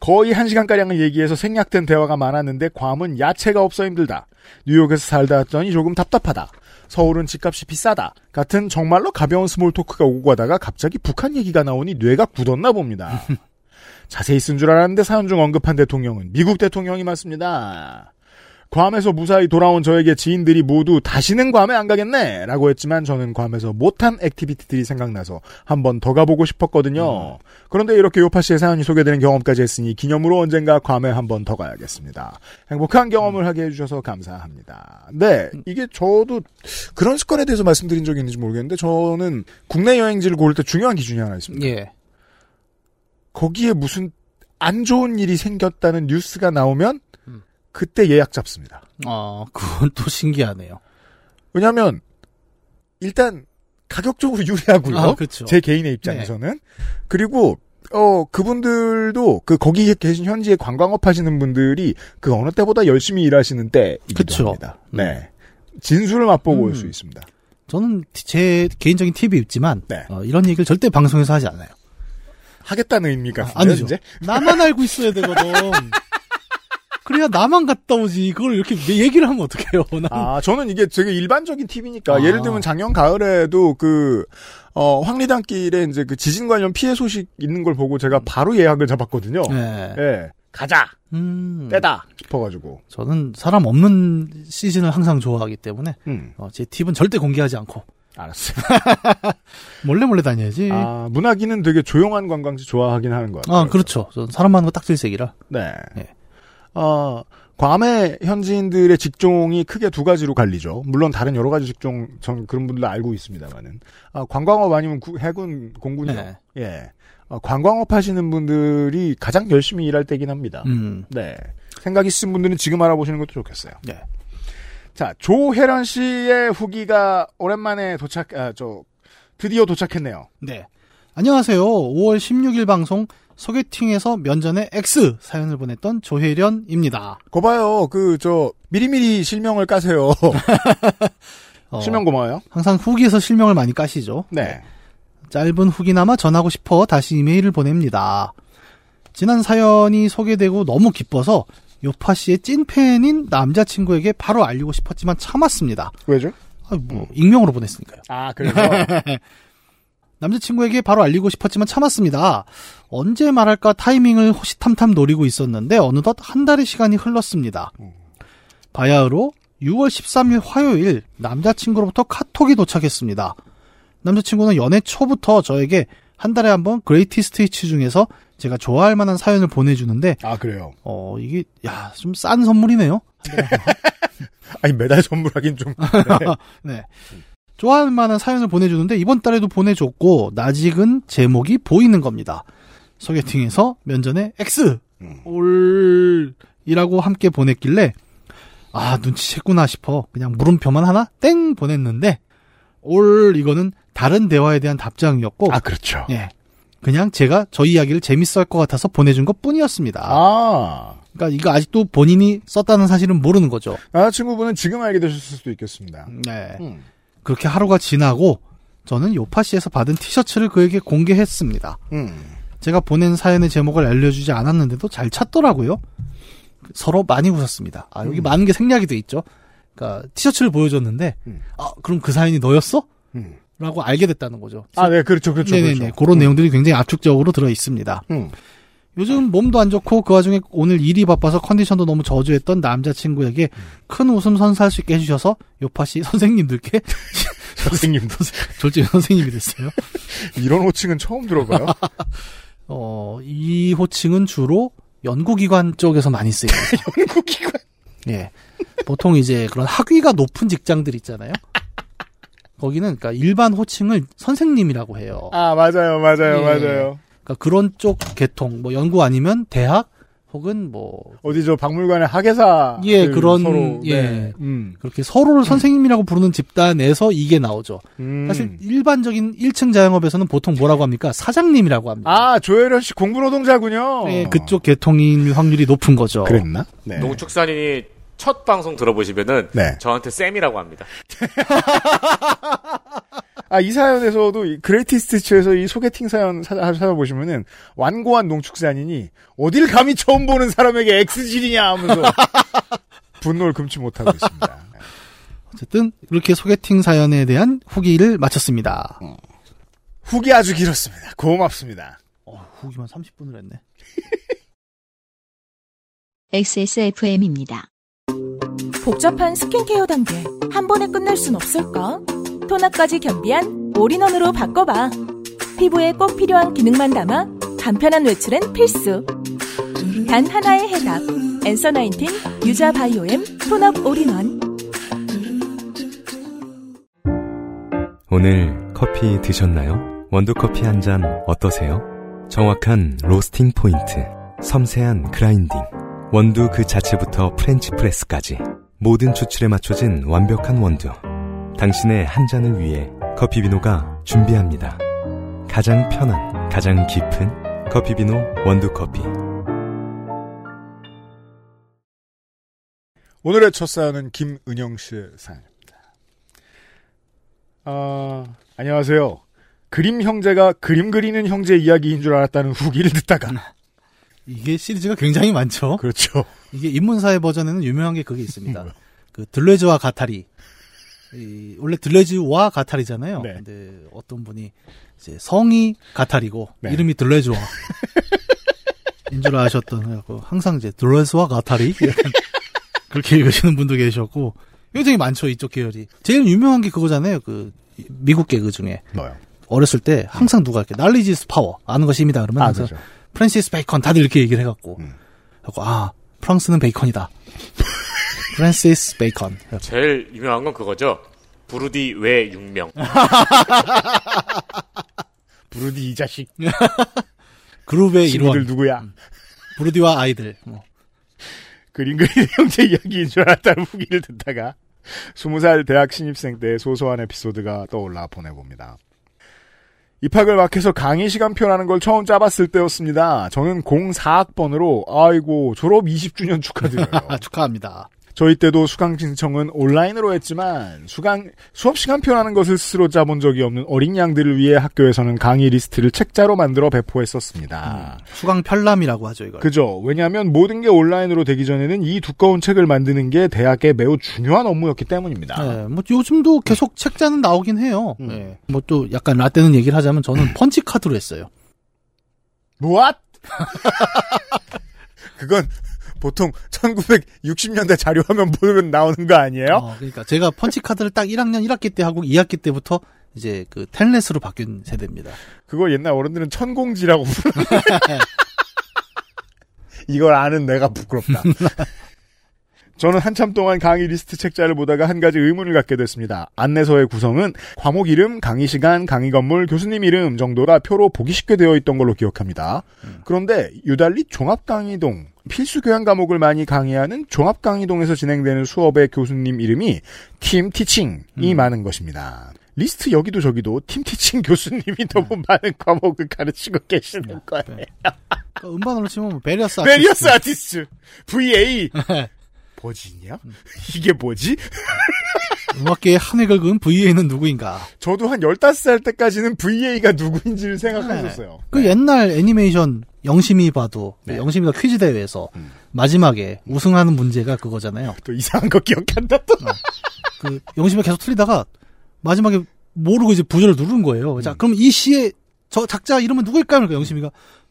거의 한 시간가량을 얘기해서 생략된 대화가 많았는데 괌은 야채가 없어 힘들다. 뉴욕에서 살다 왔더니 조금 답답하다. 서울은 집값이 비싸다. 같은 정말로 가벼운 small talk가 오고 가다가 갑자기 북한 얘기가 나오니 뇌가 굳었나 봅니다. 자세히 쓴 줄 알았는데 사연 중 언급한 대통령은 미국 대통령이 맞습니다. 괌에서 무사히 돌아온 저에게 지인들이 모두 다시는 괌에 안 가겠네 라고 했지만 저는 괌에서 못한 activity들이 생각나서 한 번 더 가보고 싶었거든요. 그런데 이렇게 요팟시의 사연이 소개되는 경험까지 했으니 기념으로 언젠가 괌에 한 번 더 가야겠습니다. 행복한 경험을 하게 해주셔서 감사합니다. 네, 이게 저도 그런 습관에 대해서 말씀드린 적이 있는지 모르겠는데 저는 국내 여행지를 고를 때 중요한 기준이 하나 있습니다. 예. 거기에 무슨 안 좋은 일이 생겼다는 뉴스가 나오면 음. 그때 예약 잡습니다. 어, 그건 또 신기하네요. 왜냐하면 일단 가격적으로 유리하고요. 아, 그렇죠. 제 개인의 입장에서는 그리고 어 그분들도 그 거기 계신 현지에 관광업 하시는 분들이 그 어느 때보다 열심히 일하시는 때이기도 그쵸. 합니다. 네. 진수를 맛보고 올 음. 수 있습니다. 저는 제 개인적인 팁이 있지만 네. 어, 이런 얘기를 절대 방송에서 하지 않아요. 하겠다는 의미가 아, 아니죠. 이제 나만 알고 있어야 되거든. 그래야 나만 갔다 오지. 그걸 이렇게 얘기를 하면 어떡해요. 나는 아, 저는 이게 되게 일반적인 팁이니까, 아. 예를 들면 작년 가을에도 그, 어, 황리단길에 이제 그 지진 관련 피해 소식 있는 걸 보고 제가 바로 예약을 잡았거든요. 네. 예. 가자! 음, 때다! 싶어가지고. 저는 사람 없는 시즌을 항상 좋아하기 때문에 음, 어, 제 팁은 절대 공개하지 않고 알았어요. 몰래 몰래 다녀야지. 아, 아, 문학인은 되게 조용한 관광지 좋아하긴 하는 것 같아요. 그렇죠. 저는 사람 많은 거 딱 질색이라. 네. 네. 어, 괌의 현지인들의 직종이 크게 두 가지로 갈리죠. 물론 다른 여러 가지 직종, 전 그런 분들 알고 있습니다만은. 아, 관광업 아니면 구- 해군, 공군이요. 네. 예. 어, 관광업 하시는 분들이 가장 열심히 일할 때긴 합니다. 음. 네. 생각 있으신 분들은 지금 알아보시는 것도 좋겠어요. 네. 자, 조혜련 씨의 후기가 오랜만에 도착, 아, 저, 드디어 도착했네요. 네. 안녕하세요. 5월 16일 방송 소개팅에서 면전에 X 사연을 보냈던 조혜련입니다. 거 봐요. 그, 저, 미리미리 실명을 까세요. 어, 실명 고마워요. 항상 후기에서 실명을 많이 까시죠. 네. 짧은 후기나마 전하고 싶어 다시 이메일을 보냅니다. 지난 사연이 소개되고 너무 기뻐서 요파 씨의 찐팬인 남자친구에게 바로 알리고 싶었지만 참았습니다. 왜죠? 아, 뭐 익명으로 보냈으니까요. 아, 그래서. 남자친구에게 바로 알리고 싶었지만 참았습니다. 언제 말할까 타이밍을 호시탐탐 노리고 있었는데 어느덧 한 달의 시간이 흘렀습니다. 바야흐로 6월 13일 화요일 남자친구로부터 카톡이 도착했습니다. 남자친구는 연애 초부터 저에게 한 달에 한 번 Greatest Hits 중에서 제가 좋아할 만한 사연을 보내주는데 아, 그래요. 어 이게 야 좀 싼 선물이네요. 아니, 매달 선물하긴 좀. 네. 좋아할 만한 사연을 보내주는데 이번 달에도 보내줬고 아직은 제목이 보이는 겁니다. 소개팅에서 면전에 X 음. 올이라고 함께 보냈길래 아 눈치챘구나 싶어 그냥 물음표만 하나 땡 보냈는데 올 이거는 다른 대화에 대한 답장이었고 아, 그렇죠. 예 그냥 제가 저 이야기를 재밌어 할 것 같아서 보내준 것 뿐이었습니다. 아. 그러니까 이거 아직도 본인이 썼다는 사실은 모르는 거죠. 남자친구분은 지금 알게 되셨을 수도 있겠습니다. 네. 음. 그렇게 하루가 지나고 저는 요파시에서 받은 티셔츠를 그에게 공개했습니다. 음. 제가 보낸 사연의 제목을 알려주지 않았는데도 잘 찾더라고요. 서로 많이 웃었습니다. 아, 여기 음. 많은 게 생략이 돼 있죠. 그러니까 티셔츠를 보여줬는데 음. 아, 그럼 그 사연이 너였어? 음. 라고 알게 됐다는 거죠. 아, 네, 그렇죠, 그렇죠. 네네네. 그렇죠. 그런 내용들이 굉장히 압축적으로 들어 있습니다. 음. 요즘 몸도 안 좋고 그 와중에 오늘 일이 바빠서 컨디션도 너무 저조했던 남자친구에게 큰 웃음 선사할 수 있게 해주셔서 요파시 선생님들께 선생님도. 졸지 선생님이 됐어요. 이런 호칭은 처음 들어봐요. 어, 이 호칭은 주로 연구기관 쪽에서 많이 쓰여요. 연구기관. 예. 보통 이제 그런 학위가 높은 직장들 있잖아요. 거기는 그러니까 일반 호칭을 선생님이라고 해요. 아, 맞아요, 맞아요, 예. 맞아요. 그러니까 그런 쪽 계통, 뭐 연구 아니면 대학 혹은 뭐 어디 저 박물관의 학예사. 예, 그런, 서로, 예. 네. 음. 그렇게 서로를 선생님이라고 부르는 집단에서 이게 나오죠. 음. 사실 일반적인 1층 자영업에서는 보통 뭐라고 합니까? 사장님이라고 합니다. 아, 조혜련 씨 공부 노동자군요. 예, 그쪽 계통인 확률이 높은 거죠. 그랬나? 네. 농축산인이 첫 방송 들어보시면은 네. 저한테 쌤이라고 합니다. 아, 이 사연에서도 이 그레이티스트치에서 이 소개팅 사연 사- 찾아보시면은 완고한 농축산인이 어딜 감히 처음 보는 사람에게 X질이냐 하면서 분노를 금치 못하고 있습니다. 어쨌든 이렇게 소개팅 사연에 대한 후기를 마쳤습니다. 후기 아주 길었습니다. 고맙습니다. 어, 후기만 30분을 했네. XSFM입니다. 복잡한 스킨케어 단계 한 번에 끝낼 순 없을까? 토너까지 겸비한 all-in-one으로 바꿔봐. 피부에 꼭 필요한 기능만 담아 간편한 외출엔 필수. 단 하나의 해답. Answer Nineteen 유자 biome tone-up all-in-one. 오늘 커피 드셨나요? 원두 커피 한 잔 어떠세요? 정확한 roasting point, 섬세한 grinding, 원두 그 자체부터 French press까지 모든 추출에 맞춰진 완벽한 원두. 당신의 한 잔을 위해 커피비노가 준비합니다. 가장 편한, 가장 깊은 커피비노 원두커피. 오늘의 첫 사연은 김은영 씨의 사연입니다. 아, 안녕하세요. 그림 형제가 그림 그리는 형제 이야기인 줄 알았다는 후기를 듣다가. 이게 시리즈가 굉장히 많죠. 그렇죠. 이게 인문사회 버전에는 유명한 게 그게 있습니다. 그 들레즈와 가타리. 이, 원래 들레즈와 가타리잖아요. 네. 근데 어떤 분이 이제 성이 가타리고 네. 이름이 들레즈와 인줄 아셨던 그래갖고 항상 이제 들레즈와 가타리 약간 그렇게 읽으시는 분도 계셨고 굉장히 많죠 이쪽 계열이. 제일 유명한 게 그거잖아요. 그 미국 개그 중에 뭐요? 어렸을 때 항상 누가 이렇게 knowledge power 아는 것이 힘이다 그러면 아, 그렇죠. 프랜시스 베이컨 다들 이렇게 얘기를 해갖고 음. 하고 아 프랑스는 베이컨이다. France is bacon. 제일 유명한 건 그거죠. 부르디 외 6명. 부르디 이 자식. 그룹의 친구들 일원 누구야? 브루디와 아이들. 뭐. 그림 그리는 형제 이야기인 줄 알았다는 후기를 듣다가 20살 대학 신입생 때 소소한 에피소드가 떠올라 보내봅니다. 입학을 막 해서 강의 시간표라는 걸 처음 짜봤을 때였습니다. 저는 04학번으로 아이고 졸업 20주년 축하드려요. 아, 축하합니다. 저희 때도 수강 신청은 온라인으로 했지만 수강 수업 시간표라는 것을 스스로 짜본 적이 없는 어린 양들을 위해 학교에서는 강의 리스트를 책자로 만들어 배포했었습니다. 수강 편람이라고 하죠 이걸. 그죠. 왜냐하면 모든 게 온라인으로 되기 전에는 이 두꺼운 책을 만드는 게 대학의 매우 중요한 업무였기 때문입니다. 네, 뭐 요즘도 계속 책자는 나오긴 해요. 음. 네. 뭐또 약간 라떼는 얘기를 하자면 저는 펀치 카드로 했어요. 무엇? 그건 보통 1960년대 자료화면 보면 나오는 거 아니에요? 어, 그러니까 제가 펀치 카드를 딱 1학년 1학기 때 하고 2학기 때부터 이제 그 텔넷으로 바뀐 세대입니다. 그거 옛날 어른들은 천공지라고 부르는데 이걸 아는 내가 부끄럽다. 저는 한참 동안 강의 리스트 책자를 보다가 한 가지 의문을 갖게 됐습니다. 안내서의 구성은 과목 이름, 강의 시간, 강의 건물, 교수님 이름 정도가 표로 보기 쉽게 되어 있던 걸로 기억합니다. 그런데 유달리 종합강의동, 필수 교양 과목을 많이 강의하는 종합강의동에서 진행되는 수업의 교수님 이름이 team teaching이 많은 것입니다. 리스트 여기도 저기도 team teaching 교수님이 너무 많은 과목을 가르치고 계시는 거예요. 네. 음반으로 치면 뭐 various various artist. artist VA 뭐지냐? 이게 뭐지? 음악계의 한 획을 그은 VA는 누구인가? 저도 한 15살 때까지는 VA가 누구인지를 생각했었어요. 그 옛날 애니메이션 영심이 봐도 네. 영심이가 퀴즈 대회에서 음. 마지막에 우승하는 문제가 그거잖아요. 또 이상한 거 기억한다 또. 그 영심이가 계속 틀리다가 마지막에 모르고 이제 부저를 누른 거예요. 음. 자, 그럼 이 시의 저 작자 이름은 누구일까요? 그러니까 영심이가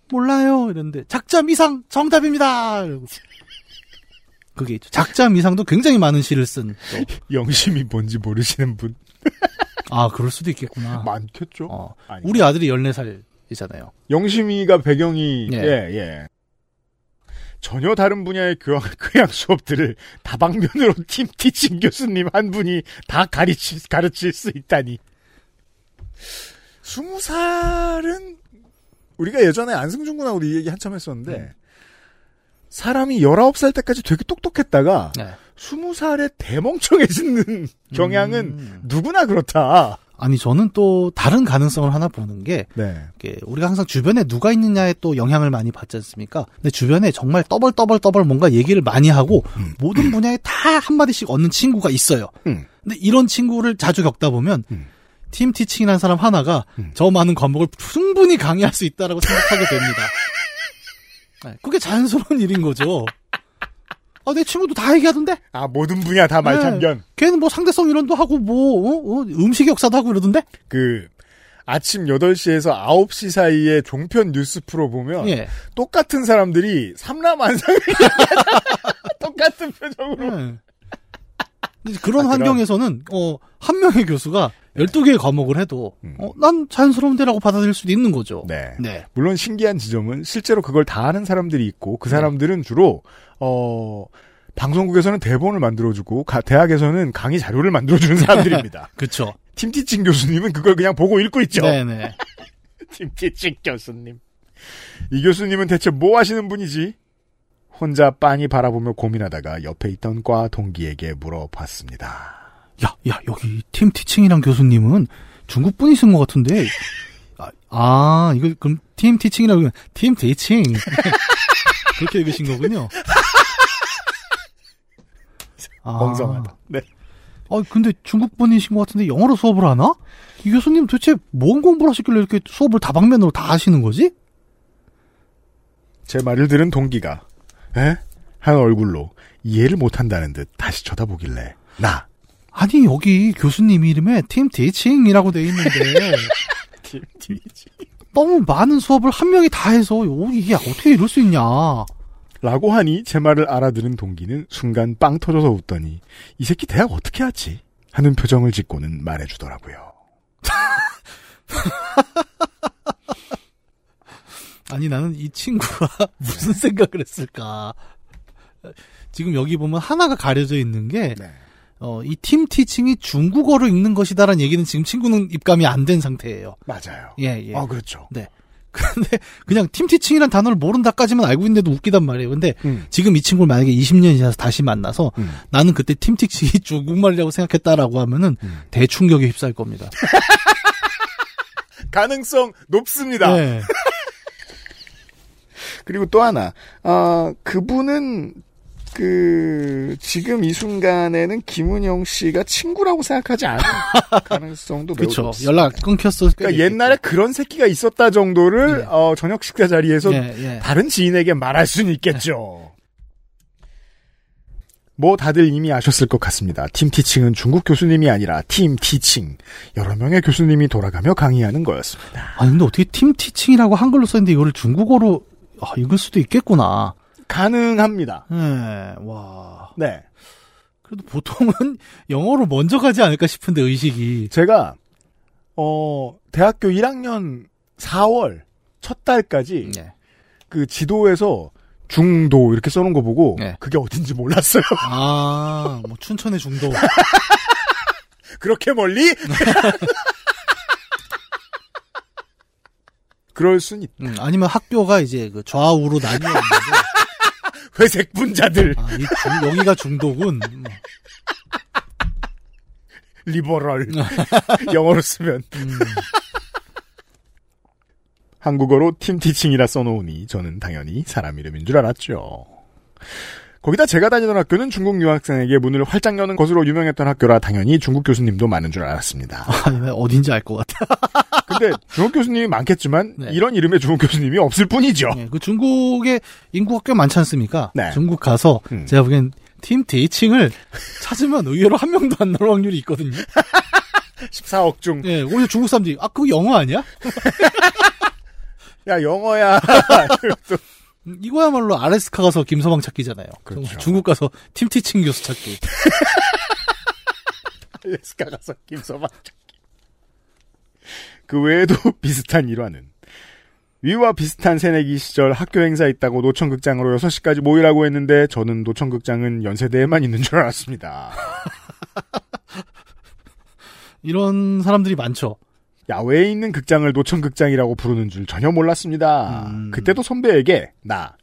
몰라요 이랬는데 작자 미상 정답입니다. 이러고. 그게 있죠. 작자 미상도 굉장히 많은 시를 쓴. 또. 영심이 뭔지 모르시는 분 아, 그럴 수도 있겠구나. 많겠죠. 어. 우리 아들이 14살이잖아요. 영심이가 배경이 예. 예, 예. 전혀 다른 분야의 교양, 교양 수업들을 다방면으로 팀 티칭 교수님 한 분이 다 가르칠, 가르칠 수 있다니. 스무 살은 우리가 예전에 안승준 군하고도 이 얘기 한참 했었는데 음. 사람이 19살 때까지 되게 똑똑했다가 네. 스무 살에 대멍청해지는 경향은 음. 누구나 그렇다. 아니 저는 또 다른 가능성을 하나 보는 게 네. 우리가 항상 주변에 누가 있느냐에 또 영향을 많이 받지 않습니까? 근데 주변에 정말 떠벌떠벌떠벌 뭔가 얘기를 많이 하고 모든 분야에 다 한마디씩 얻는 친구가 있어요. 음. 근데 이런 친구를 자주 겪다 보면 음. 팀 티칭이라는 사람 하나가 음. 저 많은 과목을 충분히 강의할 수 있다라고 생각하게 됩니다. 네, 그게 자연스러운 일인 거죠. 아, 내 친구도 다 얘기하던데? 아, 모든 분야 다 말참견. 걔는 뭐 상대성 이론도 하고 뭐, 어? 어? 음식 역사도 하고 이러던데? 그, 아침 8시에서 9시 사이에 종편 뉴스 프로 보면 예. 똑같은 사람들이 삼라만상을 똑같은 표정으로 네. 그런 아. 환경에서는, 어, 한 명의 교수가 12개의 과목을 해도, 음. 어, 난 자연스러운 데라고 받아들일 수도 있는 거죠. 네. 네. 물론 신기한 지점은 실제로 그걸 다 하는 사람들이 있고 그 사람들은 주로 어 방송국에서는 대본을 만들어주고 가- 대학에서는 강의 자료를 만들어주는 사람들입니다. 그쵸. 팀티칭 교수님은 그걸 그냥 보고 읽고 있죠. 네네. 팀티칭 교수님. 이 교수님은 대체 뭐 하시는 분이지? 혼자 빤히 바라보며 고민하다가 옆에 있던 과 동기에게 물어봤습니다. 야, 야, 여기 팀 티칭이란 교수님은 중국 분이신 것 같은데. 아, 아, 이거 그럼 팀 티칭이라고 팀 티칭. 그렇게 읽으신 거군요. 아, 멍성하다. 네. 아, 근데 중국 분이신 것 같은데 영어로 수업을 하나? 이 교수님 도대체 뭔 공부를 하셨길래 이렇게 수업을 다방면으로 다 하시는 거지? 제 말을 들은 동기가 에? 한 얼굴로 이해를 못한다는 듯 다시 쳐다보길래 나 아니, 여기 교수님 이름에 팀 티칭이라고 돼 있는데. 팀 티칭 너무 많은 수업을 한 명이 다 해서 요- 이게 어떻게 이럴 수 있냐. 라고 하니 제 말을 알아들은 동기는 순간 빵 터져서 웃더니 이 새끼 대학 어떻게 하지? 하는 표정을 짓고는 말해주더라고요. 아니 나는 이 친구가 무슨 생각을 했을까. 지금 여기 보면 하나가 가려져 있는 게, 네. 어, 이 팀 티칭이 중국어로 읽는 것이다라는 얘기는 지금 친구는 입감이 안 된 상태예요. 맞아요. 예, 예. 아 그렇죠. 근데 그냥 팀 티칭이란 단어를 모른다까지만 알고 있는데도 웃기단 말이에요. 근데 음. 지금 이 친구를 만약에 20년이 지나서 다시 만나서 음. 나는 그때 팀 티칭이 중국말이라고 생각했다라고 하면은 음. 대충격에 휩싸일 겁니다. 가능성 높습니다. 네. 그리고 또 하나, 아, 그분은, 그, 지금 이 순간에는 김은영 씨가 친구라고 생각하지 않은 가능성도 매우. 높습니다. 연락 끊겼을 그러니까 옛날에 그런 새끼가 있었다 정도를, 네. 어, 저녁 식사 자리에서 예, 예. 다른 지인에게 말할 수는 있겠죠. 뭐 다들 이미 아셨을 것 같습니다. 팀 티칭은 중국 교수님이 아니라 팀 티칭. 여러 명의 교수님이 돌아가며 강의하는 거였습니다. 아니 근데 어떻게 팀 티칭이라고 한글로 썼는데 이거를 중국어로 아, 읽을 수도 있겠구나. 가능합니다. 네, 와. 네. 그래도 보통은 영어로 먼저 가지 않을까 싶은데 의식이. 제가, 어, 대학교 1학년 4월 첫 달까지 네. 그 지도에서 중도 이렇게 써놓은 거 보고 네. 그게 어딘지 몰랐어요. 아, 뭐 춘천의 중도. 그렇게 멀리? 그럴 순 있. 음, 아니면 학교가 이제 그 좌우로 나뉘어 있는데 회색 분자들. 아, 이 중, 여기가 중도군. 음, 리버럴. 영어로 쓰면. 음. 한국어로 팀 티칭이라 써놓으니 저는 당연히 사람 이름인 줄 알았죠. 거기다 제가 다니던 학교는 중국 유학생에게 문을 활짝 여는 것으로 유명했던 학교라 당연히 중국 교수님도 많은 줄 알았습니다. 아니, 어딘지 알 것 같아. 근데 중국 교수님이 많겠지만 네. 이런 이름의 중국 교수님이 없을 뿐이죠. 네, 그 중국에 인구가 꽤 많지 않습니까? 네. 중국 가서 음. 제가 보기엔 팀 데이칭을 찾으면 의외로 한 명도 안 나올 확률이 있거든요. 14억 중. 예, 오히려 중국 사람들이 아 그거 영어 아니야? 야 영어야. 또 음, 이거야말로 아레스카 가서 김서방 찾기잖아요. 그렇죠. 중국 가서 팀 티칭 교수 찾기. 알래스카 가서 김서방 찾기. 그 외에도 비슷한 일화는 위와 비슷한 새내기 시절 학교 행사 있다고 노천극장으로 6시까지 모이라고 했는데 저는 노천극장은 연세대에만 있는 줄 알았습니다. 이런 사람들이 많죠. 야외에 있는 극장을 노천극장이라고 부르는 줄 전혀 몰랐습니다. 음. 그때도 선배에게 나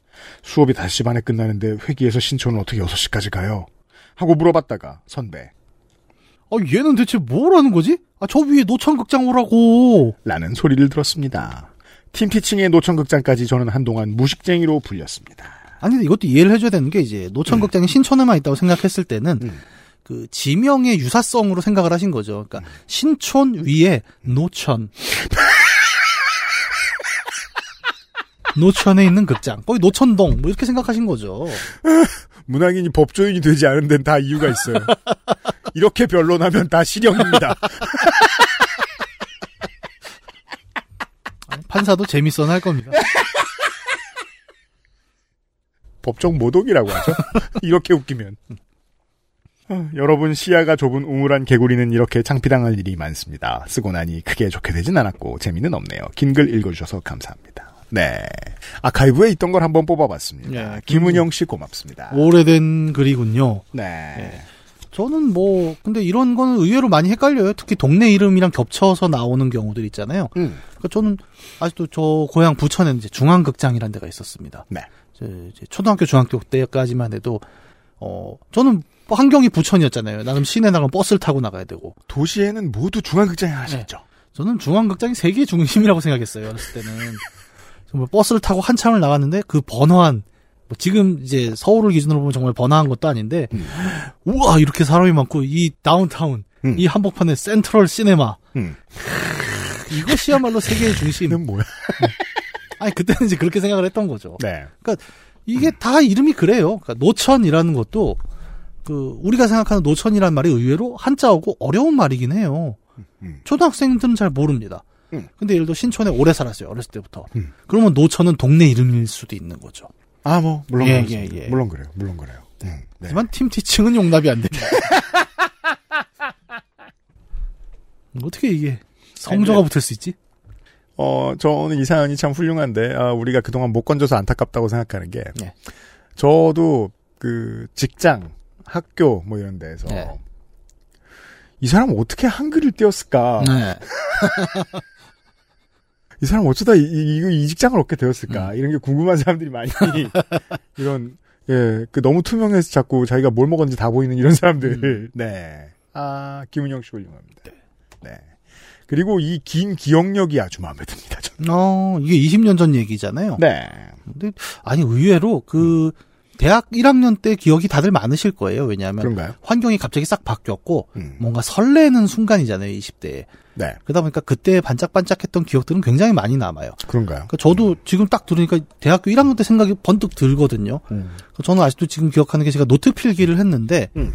수업이 5시 반에 끝나는데 회기에서 신촌은 어떻게 6시까지 가요? 하고 물어봤다가 선배 아, 얘는 대체 뭘 하는 거지? 아, 저 위에 노천극장 오라고. 라는 소리를 들었습니다. 팀피칭의 노천극장까지 저는 한동안 무식쟁이로 불렸습니다. 아니, 근데 이것도 이해를 해줘야 되는 게 이제 노천극장이 신촌에만 있다고 생각했을 때는 음. 그 지명의 유사성으로 생각을 하신 거죠. 그러니까 신촌 위에 노천. 노천에 있는 극장. 거기 노천동 뭐 이렇게 생각하신 거죠. 문학인이 법조인이 되지 않은 데는 다 이유가 있어요. 이렇게 변론하면 다 실형입니다. 판사도 재밌어는 할 겁니다. 법적 모독이라고 하죠. 이렇게 웃기면. 어, 여러분 시야가 좁은 우물한 개구리는 이렇게 창피당할 일이 많습니다. 쓰고 나니 크게 좋게 되진 않았고 재미는 없네요. 긴 글 읽어주셔서 감사합니다. 네. 아카이브에 있던 걸 한번 뽑아봤습니다. 네. 김은영 씨 고맙습니다. 오래된 글이군요. 네. 저는 뭐 근데 이런 거는 의외로 많이 헷갈려요. 특히 동네 이름이랑 겹쳐서 나오는 경우들 있잖아요. 음. 그러니까 저는 아직도 저 고향 부천에는 이제 중앙극장이라는 데가 있었습니다. 네. 저 이제 초등학교 중학교 때까지만 해도 어 저는 환경이 부천이었잖아요. 나름 시내 나가면 버스를 타고 나가야 되고. 도시에는 모두 중앙극장에 하나씩 있죠. 저는 중앙극장이 세계의 중심이라고 생각했어요. 어렸을 때는 정말 버스를 타고 한참을 나갔는데 그 번화한 뭐 지금 이제 서울을 기준으로 보면 정말 번화한 것도 아닌데 우와 이렇게 사람이 많고 이 다운타운 음. 이 한복판에 센트럴 시네마 음. 이것이야말로 세계의 중심. 이는 뭐야? 아니 그때는 이제 그렇게 생각을 했던 거죠. 네. 이게 다 이름이 그래요. 그러니까 노천이라는 것도 그 우리가 생각하는 노천이라는 말이 의외로 한자어고 어려운 말이긴 해요. 음. 초등학생들은 잘 모릅니다. 음. 근데 예를 들어 신촌에 오래 살았어요. 어렸을 때부터. 음. 그러면 노천은 동네 이름일 수도 있는 거죠. 아, 뭐, 물론 예. 예, 예. 물론 그래요. 물론 그래요. 음, 네. 하지만 팀 티칭은 용납이 안 됩니다. 어떻게 이게 성조가 붙을 수 있지? 어, 저는 이 사연이 참 훌륭한데, 아, 우리가 그동안 못 건져서 안타깝다고 생각하는 게, 네. 저도 그 직장, 학교 뭐 이런 데에서 네. 이 사람 어떻게 한글을 띄웠을까? 네. 이 사람 어쩌다 이, 이, 이 직장을 얻게 음. 되었을까? 이런 게 궁금한 사람들이 많이 이런 예, 그 너무 투명해서 자꾸 자기가 뭘 먹었는지 다 보이는 이런 사람들. 음. 네. 아, 김은영 씨 훌륭합니다. 네. 그리고 이 긴 기억력이 아주 마음에 듭니다. 저는. 어, 이게 20년 전 얘기잖아요. 네. 근데 아니 의외로 그 대학 1학년 때 기억이 다들 많으실 거예요. 왜냐하면 그런가요? 환경이 갑자기 싹 바뀌었고 음. 뭔가 설레는 순간이잖아요. 20대에. 네. 그러다 보니까 그때 반짝반짝했던 기억들은 굉장히 많이 남아요. 그런가요? 그러니까 저도 지금 딱 들으니까 대학교 1학년 때 생각이 번뜩 들거든요. 음. 그러니까 저는 아직도 지금 기억하는 게 제가 노트 필기를 했는데 음.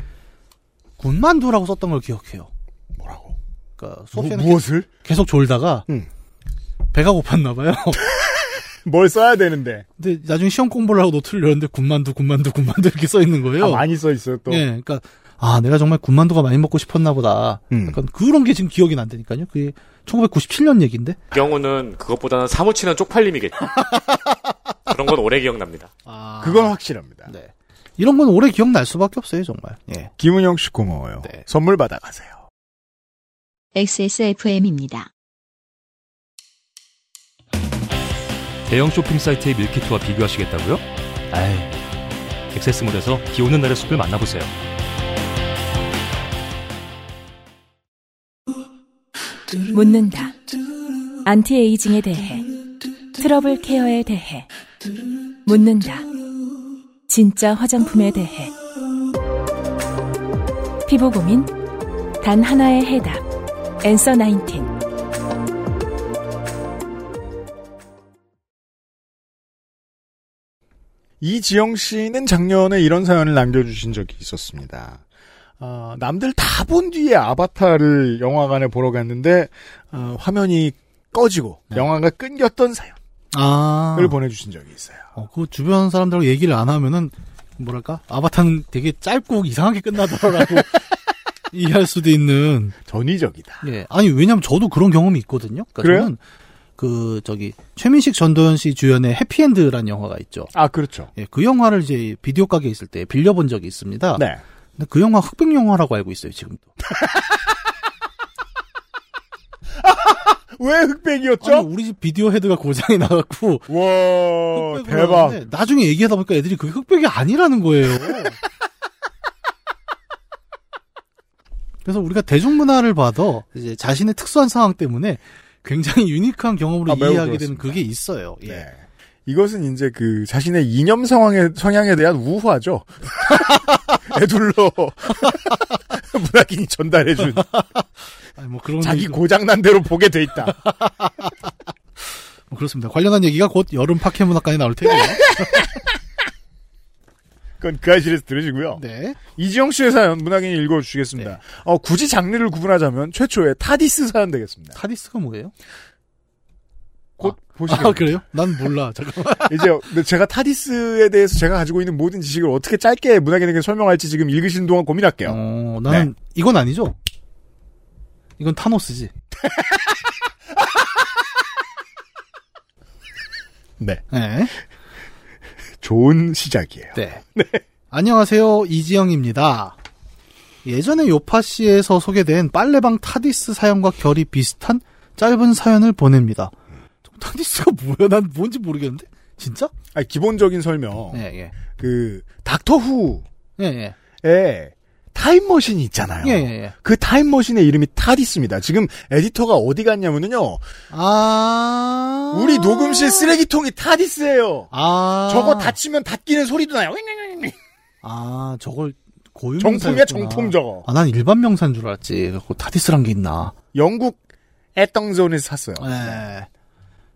군만두라고 썼던 걸 기억해요. 그러니까 무, 수업 시간에 무 엇을? 계속 졸다가 음. 배가 고팠나 봐요. 뭘 써야 되는데. 근데 나중에 시험 공부를 하고 노트를 열었는데 군만두 군만두 군만두 이렇게 써 있는 거예요. 아, 많이 써 있어요, 또. 예, 그러니까 아 내가 정말 군만두가 많이 먹고 싶었나 보다. 음. 약간 그런 게 지금 기억이 난다니까요. 그게 1997년 얘기인데. 그 경우는 그것보다는 사무치는 쪽팔림이겠죠. 그런 건 오래 기억납니다. 아, 그건 확실합니다. 네. 이런 건 오래 기억날 수밖에 없어요, 정말. 예. 김은영 씨 고마워요. 네. 선물 받아가세요. XSFM입니다. 대형 쇼핑 사이트의 밀키트와 비교하시겠다고요? 아이, 액세스몰에서 비 오는 날의 숲을 만나보세요. 묻는다. anti-aging에 대해. trouble care에 대해. 묻는다. 진짜 화장품에 대해. 피부 고민? 단 하나의 해답. Answer 19. 이지영 씨는 작년에 이런 사연을 남겨주신 적이 있었습니다. 아, 남들 다 본 뒤에 아바타를 영화관에 보러 갔는데 어, 화면이 꺼지고 네. 영화가 끊겼던 사연을 아. 보내주신 적이 있어요. 어, 그 주변 사람들하고 얘기를 안 하면은 뭐랄까 아바타는 되게 짧고 이상하게 끝나더라고 이해할 수도 있는. 전위적이다. 예. 아니 왜냐면 저도 그런 경험이 있거든요. 그러니까 그래요? 저는 그 저기 최민식 전도연 씨 주연의 해피엔드라는 영화가 있죠. 아 그렇죠. 예, 그 영화를 이제 비디오 가게에 있을 때 빌려본 적이 있습니다. 네. 근데 그 영화 흑백 영화라고 알고 있어요 지금도. 왜 흑백이었죠? 아니, 우리 집 비디오 헤드가 고장이 나갖고 와 대박. 나중에 얘기하다 보니까 애들이 그게 흑백이 아니라는 거예요. 그래서 우리가 대중문화를 봐도 이제 자신의 특수한 상황 때문에 굉장히 유니크한 경험으로 아, 이해하게 되는. 그게 있어요. 예. 네. 이것은 이제 그 자신의 이념 상황에 성향에 대한 우화죠. 애둘러 문학인이 전달해준 아니, 뭐 그런 자기 얘기- 고장난 대로 보게 돼 있다. 뭐 그렇습니다. 관련한 얘기가 곧 여름 파케 문학관에 나올 테고요. 그건 그 아실에서 들으시고요. 네. 이지영 씨의 사연 문학인이 읽어주시겠습니다. 어, 굳이 장르를 구분하자면 최초의 타디스 사연 되겠습니다. 타디스가 뭐예요? 곧 보시겠 아, 그래요? 난 몰라. 잠깐만. 이제 제가 타디스에 대해서 제가 가지고 있는 모든 지식을 어떻게 짧게 문학인에게 설명할지 지금 읽으시는 동안 고민할게요. 어, 나는 이건 아니죠? 이건 타노스지. 네. 네. 좋은 시작이에요. 네. 안녕하세요. 이지영입니다. 예전에 요파씨에서 소개된 빨래방 타디스 사연과 결이 비슷한 짧은 사연을 보냅니다. 타디스가 뭐야? 난 뭔지 모르겠는데? 진짜? 아니, 기본적인 설명. 예, 예. 그 닥터 예, 예. 후에 타임머신이 있잖아요. 예, 예, 예. 그 타임머신의 이름이 TARDIS입니다. 지금 에디터가 어디 갔냐면요. 아. 우리 녹음실 쓰레기통이 타디스예요. 아. 저거 닫히면 닫기는 소리도 나요. 아, 저걸 고유 정품이야, 정품 저거. 아, 난 일반 명사인 줄 알았지. 그 TARDIS란 게 있나. 영국 아마존에서 샀어요. 예.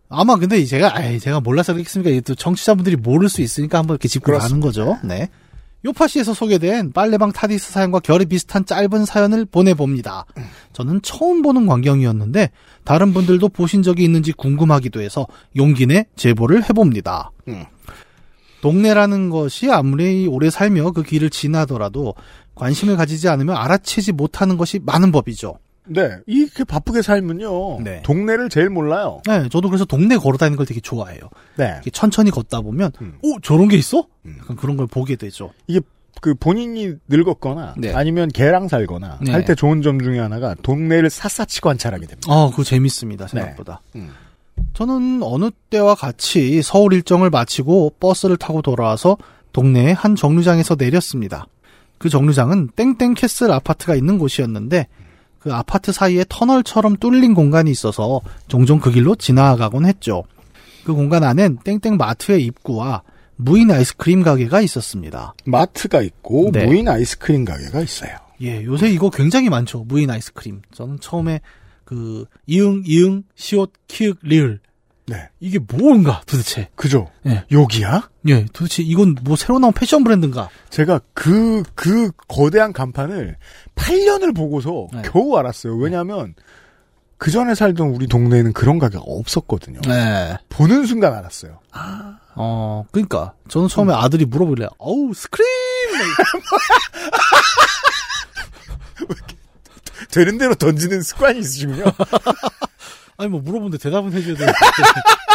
아마 근데 제가 아이 제가 몰라서 그렇겠습니까? 이게 또 청취자분들이 모를 수 있으니까 한번 이렇게 짚고 가는. 거죠. 네. 요파시에서 소개된 빨래방 타디스 사연과 결이 비슷한 짧은 사연을 보내봅니다. 저는 처음 보는 광경이었는데 다른 분들도 보신 적이 있는지 궁금하기도 해서 용기 내 제보를 해봅니다. 음. 동네라는 것이 아무리 오래 살며 그 길을 지나더라도 관심을 가지지 않으면 알아채지 못하는 것이 많은 법이죠. 네. 이렇게 바쁘게 살면요. 네. 동네를 제일 몰라요. 네, 저도 그래서 동네 걸어 다니는 걸 되게 좋아해요. 네. 천천히 걷다 보면, 음. 오, 저런 게 있어? 약간 그런 걸 보게 되죠. 이게 그 본인이 늙었거나 네. 아니면 개랑 살거나 네. 할때 좋은 점 중에 하나가 동네를 샅샅이 관찰하게 됩니다. 아, 그거 재밌습니다, 생각보다. 음. 저는 어느 때와 같이 서울 일정을 마치고 버스를 타고 돌아와서 동네의 한 정류장에서 내렸습니다. 그 정류장은 땡땡 캐슬 아파트가 있는 곳이었는데 그 아파트 사이에 터널처럼 뚫린 공간이 있어서 종종 그 길로 지나가곤 했죠. 그 공간 안엔 땡땡 마트의 입구와 무인 아이스크림 가게가 있었습니다. 마트가 있고 네. 무인 아이스크림 가게가 있어요. 예, 요새 이거 굉장히 많죠. 무인 아이스크림. 저는 처음에 그 이응 이응 시옷 키읔 리을 네. 이게 뭔가 도대체. 그죠? 예. 여기야? 예, 도대체 이건 뭐 새로 나온 패션 브랜드인가? 제가 그, 그 거대한 간판을 8년을 보고서 네. 겨우 알았어요. 왜냐하면 그 전에 살던 우리 동네에는 그런 가게가 없었거든요. 네. 보는 순간 알았어요. 어, 그러니까 저는 처음에 아들이 물어보길래 어우 스크림. 되는 대로 던지는 습관이 있으시군요. 아니 뭐 물어보는데 대답은 해줘야 돼.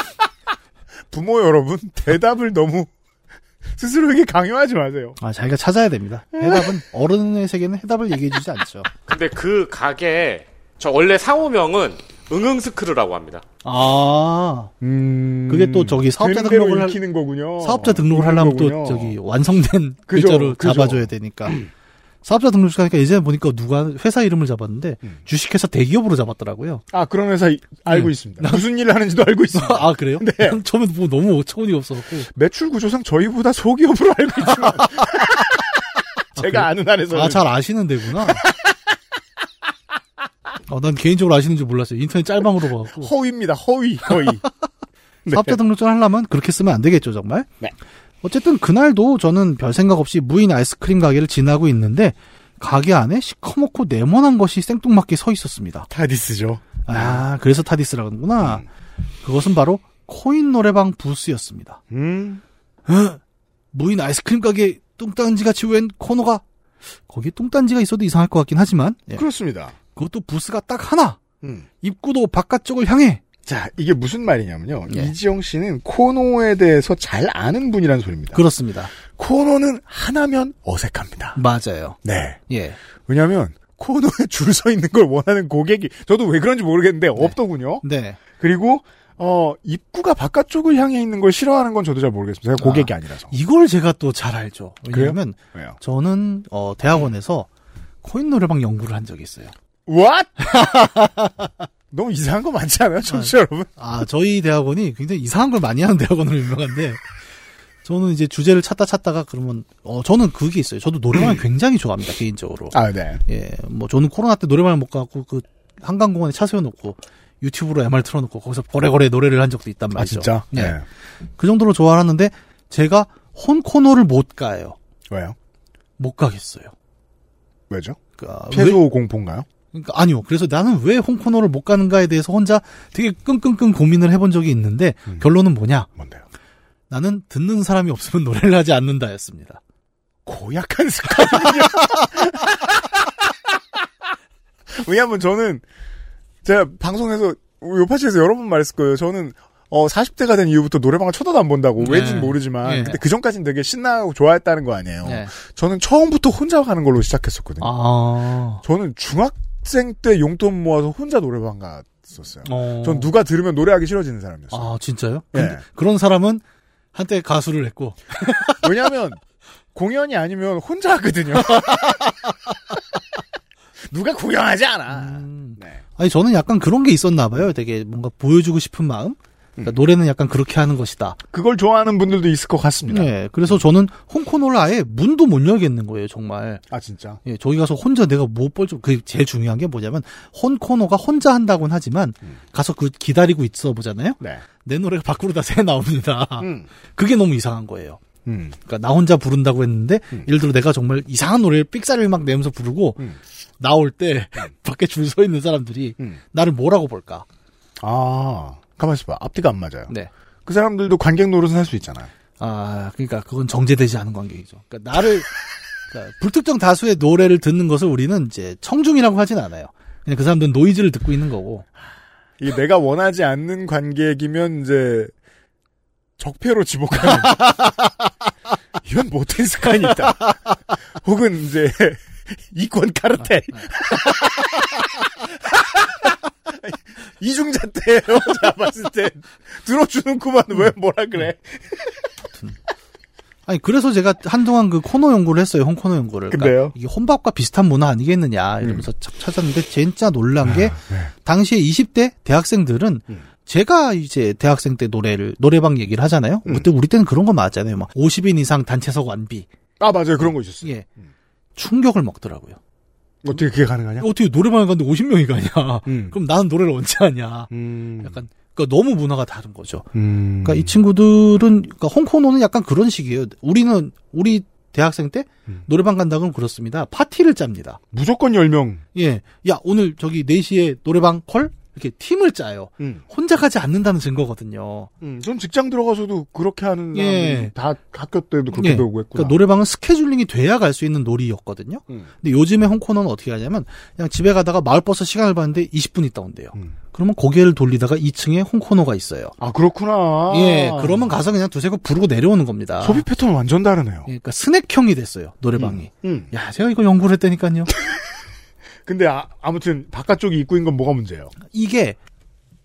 부모 여러분, 대답을 너무 스스로에게 강요하지 마세요. 아, 자기가 찾아야 됩니다. 해답은 어른의 세계는 해답을 얘기해주지 않죠. 근데 그 가게 저 원래 상호명은 응응스크르라고 합니다. 아, 음. 그게 또 저기 사업자 등록을 할- 거군요. 사업자 등록을 하려면 또 거군요. 저기 완성된 글자로. 잡아줘야 되니까. 사업자 등록을 하니까 예전에 보니까 누가 회사 이름을 잡았는데 음. 주식회사 대기업으로 잡았더라고요. 아, 그런 회사 이- 알고 네. 있습니다. 무슨 일을 하는지도 알고 있습니다. 아 그래요? 네. 난 처음에 뭐 너무 어처구니 없어갖고 매출 구조상 저희보다 소기업으로 알고 있지만 제가 그래요? 아는 한에서 아잘 아시는 데구나. 어, 난 개인적으로 아시는 줄 몰랐어요. 인터넷 짤방으로 봐갖고. 허위입니다. 허위, 허위. 네. 사업자 등록증 하려면 그렇게 쓰면 안 되겠죠, 정말? 네. 어쨌든 그날도 저는 별 생각 없이 무인 아이스크림 가게를 지나고 있는데 가게 안에 시커멓고 네모난 것이 생뚱맞게 서 있었습니다. 타디스죠. 아, 그래서 타디스라고 하는구나. 음. 그것은 바로 코인 노래방 부스였습니다. 음. 어? 무인 아이스크림 가게 뚱딴지 같이 웬 코너가 거기에 뚱딴지가 있어도 이상할 것 같긴 하지만 예. 그렇습니다. 그것도 부스가 딱 하나 음. 입구도 바깥쪽을 향해 자, 이게 무슨 말이냐면요. 예. 이지영 씨는 코너에 대해서 잘 아는 분이란 소리입니다. 그렇습니다. 코너는 하나면 어색합니다. 맞아요. 네. 예. 왜냐하면 코너에 줄 서 있는 걸 원하는 고객이 저도 왜 그런지 모르겠는데 없더군요. 네. 그리고 어 입구가 바깥쪽을 향해 있는 걸 싫어하는 건 저도 잘 모르겠습니다. 제가 고객이 아. 니라서 이걸 제가 또 잘 알죠. 왜냐하면 왜요? 저는 어, 대학원에서 코인 노래방 연구를 한 적이 있어요. What? 너무 이상한 거 많지 않아요, 청취자 여러분? 아 저희 대학원이 굉장히 이상한 걸 많이 하는 대학원으로 유명한데 저는 이제 주제를 찾다 찾다가 그러면 어 저는 그게 있어요. 저도 노래방을 굉장히 좋아합니다 개인적으로. 아, 네. 예, 뭐 저는 코로나 때 노래방을 못 가고 그 한강공원에 차 세워놓고 유튜브로 MR 틀어놓고 거기서 거래거래 노래를 한 적도 있단 아, 말이죠. 진짜? 예. 네. 그 정도로 좋아하는데 제가 혼 코너를 못 가요. 왜요? 못 가겠어요. 왜죠? 그러니까 왜- 폐소 공포인가요? 그러니까 아니요. 그래서 나는 왜 홍코너를 못 가는가에 대해서 혼자 되게 끙끙끙 고민을 해본 적이 있는데 음. 결론은 뭐냐? 뭔데요? 나는 듣는 사람이 없으면 노래를 하지 않는다였습니다. 고약한 습관이요. 왜냐면 저는 제가 방송에서 요파시에서 여러 번 말했을 거예요. 저는 어 40대가 된 이후부터 노래방을 쳐다도 안 본다고 네. 왠지는 모르지만 네. 근데 그 전까지는 되게 신나고 좋아했다는 거 아니에요. 네. 저는 처음부터 혼자 가는 걸로 시작했었거든요. 아, 저는 중학 생 때 용돈 모아서 혼자 노래방 갔었어요. 어. 전 누가 들으면 노래하기 싫어지는 사람이었어요. 아 진짜요? 예. 근데 그런 사람은 한때 가수를 했고 왜냐하면 공연이 아니면 혼자 하거든요. 누가 구경하지 않아. 음. 네. 아니 저는 약간 그런 게 있었나 봐요. 되게 뭔가 보여주고 싶은 마음. 그러니까 음. 노래는 약간 그렇게 하는 것이다. 그걸 좋아하는 분들도 있을 것 같습니다. 네, 그래서 저는 홍코너를 아예 문도 못 열겠는 거예요, 정말. 아 진짜. 예, 저기 가서 혼자 내가 못 벌죠. 그 제일 중요한 게 뭐냐면 혼코너가 혼자 한다고는 하지만 음. 가서 그 기다리고 있어 보잖아요. 네. 내 노래가 밖으로 다 새 나옵니다. 음. 그게 너무 이상한 거예요. 음. 그러니까 나 혼자 부른다고 했는데 음. 예를 들어 내가 정말 이상한 노래를 삑사리를 막 내면서 부르고 음. 나올 때 밖에 줄 서 있는 사람들이 음. 나를 뭐라고 볼까? 아 가만 있어봐. 앞뒤가 안 맞아요. 네. 그 사람들도 관객 노릇은 할 수 있잖아요. 아, 그러니까 그건 정제되지 않은 관계이죠. 그러니까 나를 그러니까 불특정 다수의 노래를 듣는 것을 우리는 이제 청중이라고 하진 않아요. 그냥 그 사람들은 노이즈를 듣고 있는 거고. 이게 내가 원하지 않는 관객이면 이제 적폐로 지목하는 이건 못된 습관이 있다. 혹은 이제 이권 카르텔 이중잣대예요. 제가 봤을 때 들어주는구만 왜 뭐라 그래? 아니 그래서 제가 한동안 그 코너 연구를 했어요. 홍 코너 연구를. 그러니까 근데요? 이게 혼밥과 비슷한 문화 아니겠느냐 이러면서 착 찾았는데 진짜 놀란 게 네. 당시에 20대 대학생들은 음. 제가 이제 대학생 때 노래를 노래방 얘기를 하잖아요. 음. 그때 우리 때는 그런 거 맞잖아요. 막 50인 이상 단체석 완비. 아 맞아요 그런 거 있었어요. 예. 충격을 먹더라고요. 어떻게 그게 가능하냐? 어떻게 노래방에 갔는데 50명이 가냐. 음. 그럼 나는 노래를 언제 하냐. 음. 약간 그러니까 너무 문화가 다른 거죠. 음. 그러니까 이 친구들은 그러니까 홍코노는 약간 그런 식이에요. 우리는 우리 대학생 때 음. 노래방 간다 그러면 그렇습니다. 파티를 짭니다. 무조건 10명. 예. 야, 오늘 저기 4시에 노래방 콜? 이렇게 팀을 짜요. 음. 혼자 가지 않는다는 증거거든요. 음, 전 직장 들어가서도 그렇게 하는 예. 다 학교 때도 그렇게 예. 배우고 했구나. 그러니까 노래방은 스케줄링이 돼야 갈 수 있는 놀이였거든요. 음. 근데 요즘에 홍코너는 어떻게 하냐면 그냥 집에 가다가 마을버스 시간을 봤는데 20분 있다 온대요. 음. 그러면 고개를 돌리다가 2층에 홍코너가 있어요. 아 그렇구나. 예, 그러면 가서 그냥 두세 곡 부르고 내려오는 겁니다. 소비 패턴 완전 다르네요. 예, 그러니까 스낵형이 됐어요. 노래방이. 음. 야, 제가 이거 연구를 했다니까요. 근데 아, 아무튼 바깥쪽이 입구인 건 뭐가 문제예요? 이게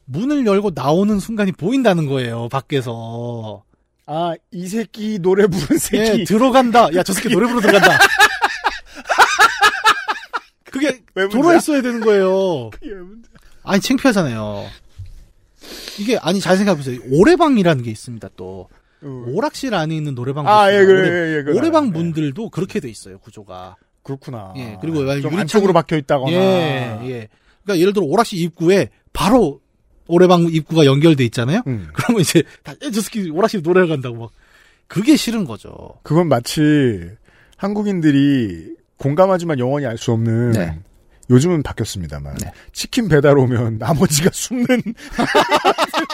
문을 열고 나오는 순간이 보인다는 거예요. 밖에서. 아 이 새끼 노래 부른 새끼. 예, 들어간다. 야, 저 새끼 노래 부르러 들어간다. 그게? 돌아 있어야 되는 거예요. 아니, 창피하잖아요. 이게, 아니, 잘 생각해 보세요. 오래방이라는 게 있습니다, 또. 어. 오락실 안에 있는 노래방. 아, 예, 그래, 오래- 예, 예, 그래. 오래방 예. 분들도 그렇게 돼 있어요, 구조가. 그렇구나. 예, 그리고 좀 유리창이- 안쪽으로 박혀 있다거나. 예, 예. 그러니까 예를 들어 오락실 입구에 바로 오래방 입구가 연결돼 있잖아요. 음. 그러면 이제 다, 에, 저 새끼 오락실 노래를 간다고 막. 그게 싫은 거죠. 그건 마치 한국인들이 공감하지만 영원히 알 수 없는 네. 요즘은 바뀌었습니다만 네. 치킨 배달 오면 나머지가 숨는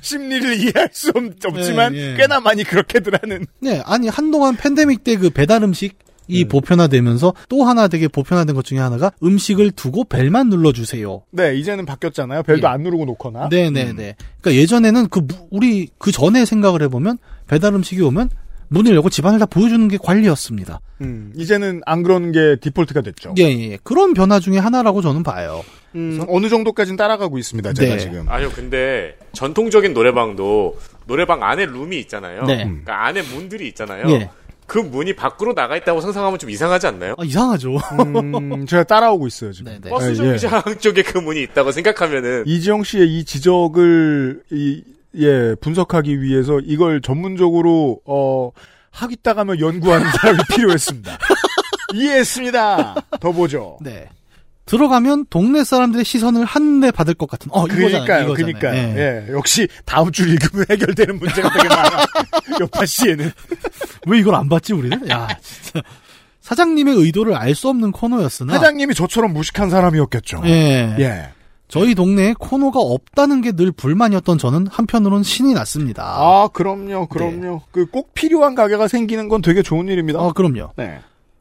심리를 이해할 수 없, 지만 예, 예. 꽤나 많이 그렇게들 하는 네, 아니 한동안 팬데믹 때 그 배달 음식 이 음. 보편화되면서 또 하나 되게 보편화된 것 중에 하나가 음식을 두고 벨만 눌러주세요. 네 이제는 바뀌었잖아요 벨도 예. 안 누르고 놓거나 네, 네, 네. 그러니까 예전에는 그 무- 우리 그 전에 생각을 해보면 배달 음식이 오면 문을 열고 집안을 다 보여주는 게 관리였습니다. 음, 이제는 안 그러는 게 디폴트가 됐죠 예, 예, 예. 그런 변화 중에 하나라고 저는 봐요. 음, 어느 정도까지는 따라가고 있습니다 제가 네. 지금 아니요, 근데 전통적인 노래방도 노래방 안에 룸이 있잖아요. 네. 음. 그러니까 안에 문들이 있잖아요. 예. 그 문이 밖으로 나가 있다고 상상하면 좀 이상하지 않나요? 아, 이상하죠. 음, 제가 따라오고 있어요 지금 네, 네. 버스 예, 예. 정류장 쪽에 그 문이 있다고 생각하면은 이지영 씨의 이 지적을 이 예, 분석하기 위해서 이걸 전문적으로, 어, 하기다 가면 연구하는 사람이 필요했습니다. 이해했습니다. 더 보죠. 네. 들어가면 동네 사람들의 시선을 한데 받을 것 같은. 어. 그러니까요, 이거잖아요. 그러니까요. 예. 예, 역시 다음 줄 읽으면 해결되는 문제가 되게 많아. 여파 씨에는. 왜 이걸 안 받지 우리는? 야, 진짜. 사장님의 의도를 알 수 없는 코너였으나 사장님이 저처럼 무식한 사람이었겠죠. 예. 예. 저희 동네에 코너가 없다는 게 늘 불만이었던 저는 한편으로는 신이 났습니다. 아, 그럼요, 그럼요. 그꼭 필요한 가게가 생기는 건 되게 좋은 일입니다. 어, 그럼요. 네.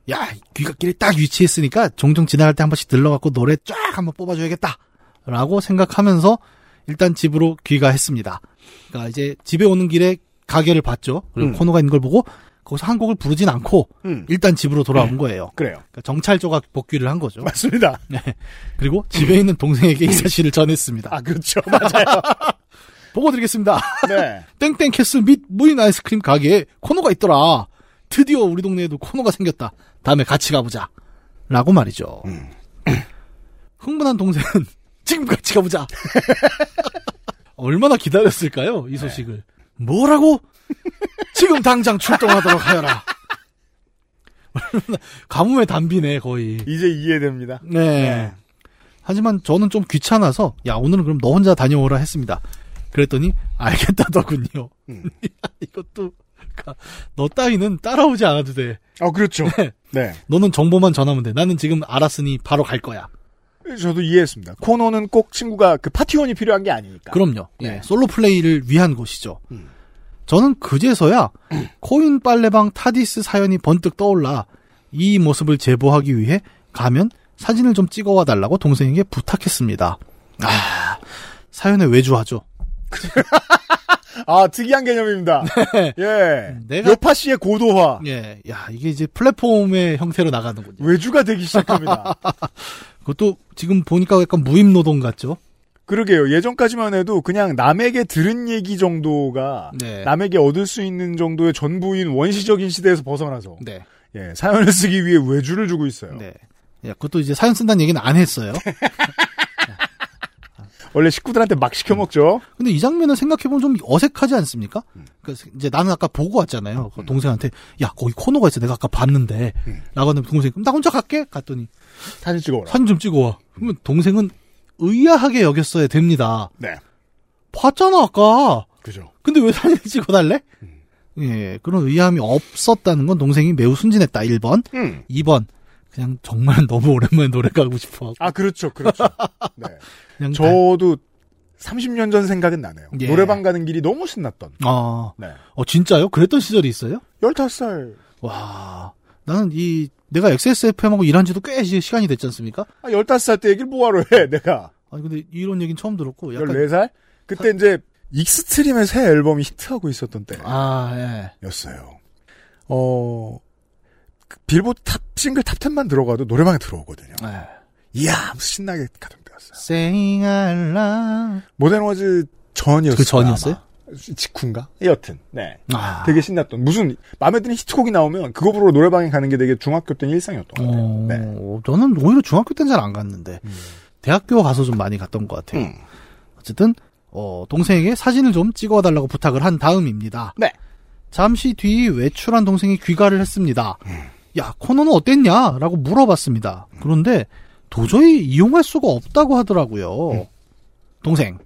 야, 귀갓길에 딱 위치했으니까 종종 지나갈 때 한 번씩 들러갖고 노래 쫙 한번 뽑아줘야겠다. 라고 생각하면서 일단 집으로 귀가했습니다. 그러니까 이제 집에 오는 길에 가게를 봤죠. 그리고 음. 코노가 있는 걸 보고 거기서 한 곡을 부르진 않고 음. 일단 집으로 돌아온 거예요. 그래요. 그러니까 정찰조가 복귀를 한 거죠. 맞습니다. 네. 그리고 집에 있는 동생에게 이 사실을 전했습니다. 아, 그렇죠. 맞아요. 보고 드리겠습니다. 네. 땡땡 캐슬 밑 무인 아이스크림 가게에 코노가 있더라. 드디어 우리 동네에도 코노가 생겼다. 다음에 같이 가보자. 라고 말이죠. 음. 흥분한 동생은 지금 같이 가보자. 얼마나 기다렸을까요? 이 소식을. 뭐라고? 지금 당장 출동하도록 하여라. 가뭄의 단비네 거의. 이제 이해됩니다. 네. 하지만 저는 좀 귀찮아서 야 오늘은 그럼 너 혼자 다녀오라 했습니다. 그랬더니 알겠다더군요. 음. 이것도 그러니까 너 따위는 따라오지 않아도 돼. 어, 그렇죠. 네. 네. 너는 정보만 전하면 돼. 나는 지금 알았으니 바로 갈 거야. 저도 이해했습니다. 코너는 꼭 친구가 그 파티원이 필요한 게 아니니까. 그럼요. 예, 네. 솔로 플레이를 위한 곳이죠. 음. 저는 그제서야 코인 빨래방 타디스 사연이 번뜩 떠올라 이 모습을 제보하기 위해 가면 사진을 좀 찍어와 달라고 동생에게 부탁했습니다. 아, 사연에 외주하죠. 아, 특이한 개념입니다. 예. 내가- 여파 씨의 고도화. 예, 야, 이게 이제 플랫폼의 형태로 나가는군요. 외주가 되기 시작합니다. 그것도 지금 보니까 약간 무임 노동 같죠? 그러게요. 예전까지만 해도 그냥 남에게 들은 얘기 정도가 네. 남에게 얻을 수 있는 정도의 전부인 원시적인 시대에서 벗어나서 네. 예, 사연을 쓰기 위해 외주를 주고 있어요. 네. 야, 그것도 이제 사연 쓴다는 얘기는 안 했어요. 원래 식구들한테 막 시켜 먹죠. 근데 이 장면을 생각해보면 좀 어색하지 않습니까? 그러니까 이제 나는 아까 보고 왔잖아요. 그 동생한테, 야, 거기 코너가 있어. 내가 아까 봤는데. 라고 하는데 동생이, 그럼 나 혼자 갈게? 갔더니, 사진 찍어오라. 사진 좀 찍어와. 그러면 동생은 의아하게 여겼어야 됩니다. 네. 봤잖아, 아까. 그죠. 근데 왜 사진 찍어달래? 예, 그런 의아함이 없었다는 건 동생이 매우 순진했다. 1번. 음. 2번. 그냥 정말 너무 오랜만에 노래 가고 싶어. 아, 그렇죠. 그렇죠. 네. 그냥 저도 30년 전 생각은 나네요. 예. 노래방 가는 길이 너무 신났던. 다- 아, 네. 어, 진짜요? 그랬던 시절이 있어요? 15살. 와, 나는 이, 내가 XSFM하고 일한 지도 꽤 시- 시간이 됐지 않습니까? 아, 15살 때 얘기를 뭐하러 해, 내가. 아니, 근데 이런 얘기는 처음 들었고, 약간. 14살? 그때 이제 익스트림의 새 앨범이 히트하고 있었던 아, 예. 때였어요. 어, 그 빌보드 top, 싱글 top 10만 들어가도 노래방에 들어오거든요. 예. 이야, 신나게 가던 때였어요. Saying I love. More Than Words 전이었어요. 그 전이었어요? 직후인가? 여튼, 네. 아. 되게 신났던, 무슨, 마음에 드는 히트곡이 나오면 그거 보러 노래방에 가는 게 되게 중학교 때는 일상이었던 것 같아요. 어, 네. 저는 오히려 중학교 때는 잘 안 갔는데, 대학교 가서 좀 많이 갔던 것 같아요. 음. 어쨌든, 어, 동생에게 사진을 좀 찍어달라고 부탁을 한 다음입니다. 네. 잠시 뒤 외출한 동생이 귀가를 했습니다. 음. 야, 코너는 어땠냐? 라고 물어봤습니다. 그런데 도저히 이용할 수가 없다고 하더라고요. 음. 동생,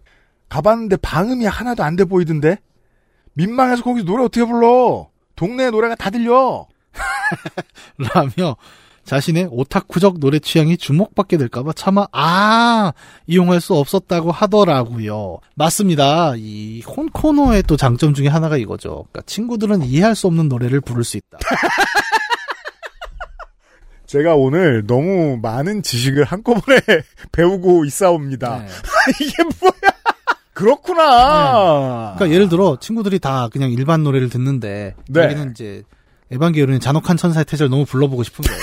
가봤는데 방음이 하나도 안 돼 보이던데? 민망해서 거기서 노래 어떻게 불러? 동네 노래가 다 들려. 라며 자신의 오타쿠적 노래 취향이 주목받게 될까봐 차마 아 이용할 수 없었다고 하더라고요. 맞습니다. 이 콘코너의 또 장점 중에 하나가 이거죠. 그러니까 친구들은 이해할 수 없는 노래를 부를 수 있다. 제가 오늘 너무 많은 지식을 한꺼번에 배우고 있사옵니다. 네. 이게 뭐야? 그렇구나. 그러니까 예를 들어 친구들이 다 그냥 일반 노래를 듣는데 네. 자기는 이제 에반게리온의 잔혹한 천사의 태절 너무 불러보고 싶은 거예요.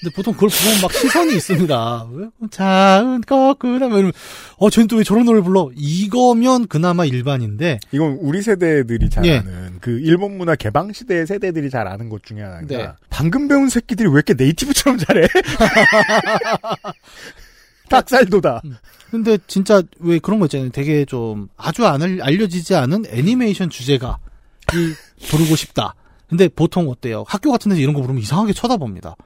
근데 보통 그걸 부르면 막 시선이 있습니다. 왜? 자은 거꾸나 이러면 어 쟤는 또 왜 저런 노래를 불러? 이거면 그나마 일반인데 이건 우리 세대들이 잘 예. 아는 그 일본 문화 개방 시대 세대들이 잘 아는 것 중에 하나가 네. 방금 배운 새끼들이 왜 이렇게 네이티브처럼 잘해? 닭살도다. 근데 진짜 왜 그런 거 있잖아요. 되게 좀 아주 안 알- 알려지지 않은 애니메이션 주제가 이 부르고 싶다. 근데 보통 어때요? 학교 같은 데서 이런 거 부르면 이상하게 쳐다봅니다.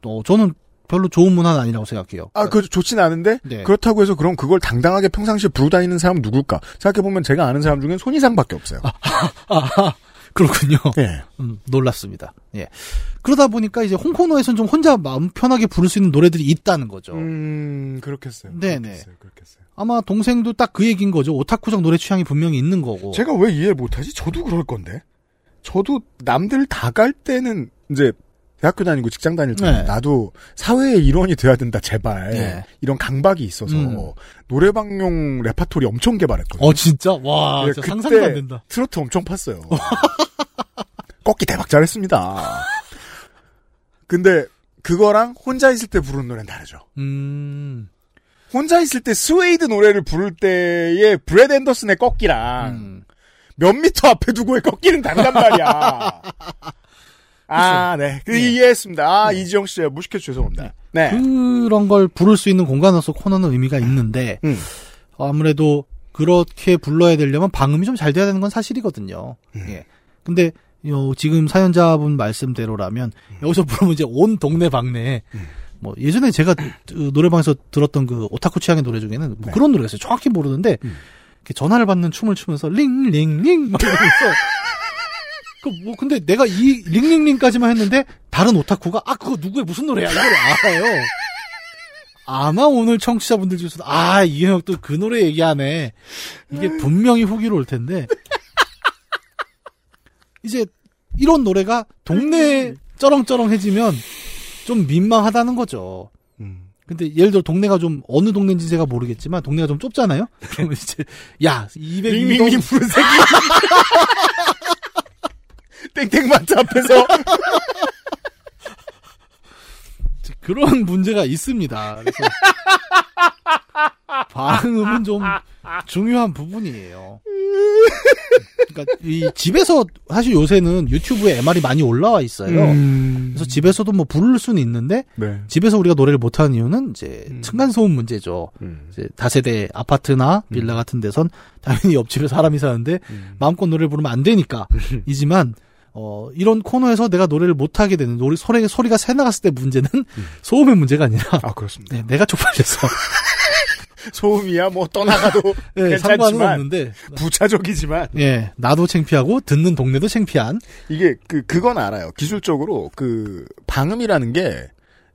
또 저는 별로 좋은 문화는 아니라고 생각해요. 아, 그 좋진 않은데 네. 그렇다고 해서 그럼 그걸 당당하게 평상시에 부르고 다니는 사람은 누굴까? 생각해 보면 제가 아는 사람 중엔 손이상밖에 없어요. 아, 그렇군요. 예. 음, 놀랐습니다. 예. 그러다 보니까 이제 혼코노에서는 좀 혼자 마음 편하게 부를 수 있는 노래들이 있다는 거죠. 음, 그렇겠어요. 네네. 그렇겠어요. 그렇겠어요. 아마 동생도 딱 그 얘기인 거죠. 오타쿠적 노래 취향이 분명히 있는 거고. 제가 왜 이해를 못하지? 저도 그럴 건데. 저도 남들 다 갈 때는 이제 대학교 다니고 직장 다닐 때 네. 나도 사회의 일원이 돼야 된다 제발 네. 이런 강박이 있어서 음. 노래방용 레파토리 엄청 개발했거든요. 어 진짜 와 예, 진짜 그때 상상도 안 된다. 트로트 엄청 팠어요. 꺾기 대박 잘했습니다. 근데 그거랑 혼자 있을 때 부르는 노래는 다르죠. 음. 혼자 있을 때 스웨이드 노래를 부를 때의 브렛 앤더슨의 꺾기랑 음. 몇 미터 앞에 두고의 꺾기는 다르단 말이야. 아, 네. 그 네. 이해했습니다. 아, 이지영 씨, 무식해서 죄송합니다. 네. 그런 걸 부를 수 있는 공간으로서 코노는 의미가 있는데 음. 아무래도 그렇게 불러야 되려면 방음이 좀 잘 돼야 되는 건 사실이거든요. 음. 예. 근데 요 지금 사연자분 말씀대로라면 여기서 부르면 이제 온 동네 방네 음. 뭐 예전에 제가 그 노래방에서 들었던 그 오타쿠 취향의 노래 중에는 뭐 네. 그런 노래가 있어요. 정확히 모르는데 음. 전화를 받는 춤을 추면서 링링링 막 이러면서 그 뭐 근데 내가 이 링링링까지만 했는데 다른 오타쿠가 아 그거 누구의 무슨 노래야 이걸 알아요. 아마 오늘 청취자분들 중에서도 아 이형 또그 노래 얘기하네. 이게 분명히 후기로 올 텐데 이제 이런 노래가 동네 쩌렁쩌렁해지면 좀 민망하다는 거죠. 음. 근데 예를 들어 동네가 좀 어느 동네인지 제가 모르겠지만 동네가 좀 좁잖아요. 그러면 이제 야 202동 링링링 부른 새끼. 땡땡마트 앞에서. 그런 문제가 있습니다. 그래서 방음은 좀 중요한 부분이에요. 그러니까 이 집에서 사실 요새는 유튜브에 MR이 많이 올라와 있어요. 음. 그래서 집에서도 뭐 부를 수는 있는데 네. 집에서 우리가 노래를 못하는 이유는 이제 음. 층간 소음 문제죠. 음. 이제 다세대 아파트나 빌라 같은 데선 당연히 옆집에 사람이 사는데 음. 마음껏 노래를 부르면 안 되니까. 이지만 어 이런 코너에서 내가 노래를 못 하게 되는 노래 소리 소리가 새 나갔을 때 문제는 소음의 문제가 아니라 아, 그렇습니다. 네, 내가 쪽팔려서 소음이야, 뭐, 떠나가도 네, 상관은 없는데 부차적이지만, 예 나도 창피하고 듣는 동네도 창피한 이게, 그, 그건 알아요. 기술적으로, 그, 방음이라는 게,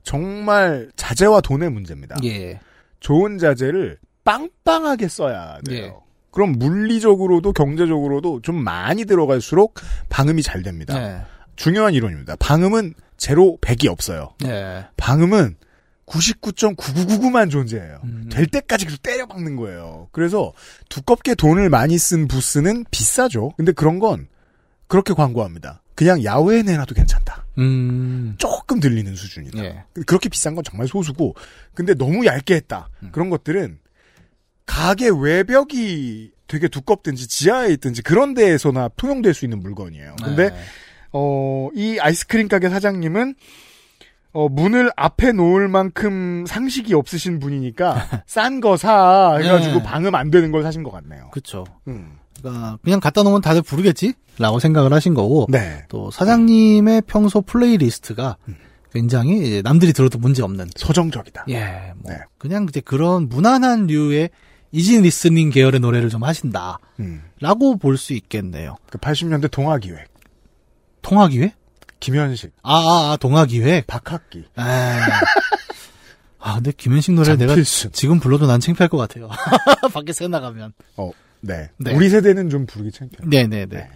정말 자재와 돈의 문제입니다. 예 좋은 자재를 빵빵하게 써야 돼요. 예. 그럼 물리적으로도 경제적으로도 좀 많이 들어갈수록 방음이 잘 됩니다. 네. 중요한 이론입니다. 방음은 제로 100이 없어요. 네. 방음은 99.9999만 존재해요. 음. 될 때까지 계속 때려 박는 거예요. 그래서 두껍게 돈을 많이 쓴 부스는 비싸죠. 근데 그런 건 그렇게 광고합니다. 그냥 야외에 내놔도 괜찮다. 음. 조금 들리는 수준이다. 예. 그렇게 비싼 건 정말 소수고, 근데 너무 얇게 했다. 음. 그런 것들은 가게 외벽이 되게 두껍든지 지하에 있든지 그런 데에서나 통용될 수 있는 물건이에요. 근데 네. 어, 이 아이스크림 가게 사장님은 어, 문을 앞에 놓을 만큼 상식이 없으신 분이니까 싼 거 사 해가지고 네. 방음 안 되는 걸 사신 것 같네요. 그쵸. 음. 그러니까 그냥 갖다 놓으면 다들 부르겠지? 라고 생각을 하신 거고 네. 또 사장님의 평소 playlist가 음. 굉장히 이제 남들이 들어도 문제 없는 서정적이다. 예, 뭐 네. 그냥 이제 그런 무난한 류의 easy listening 계열의 노래를 좀 하신다라고 음. 볼수 있겠네요. 그 80년대 동아기획. 통화기획? 김현식. 아, 아, 아 동화기획. 박학기. 에. 아, 근데 김현식 노래를 내가 장필순. 지금 불러도 난 창피할 것 같아요. 밖에 새 나가면. 네. 네. 우리 세대는 좀 부르기 창피해요. 네네네. 네.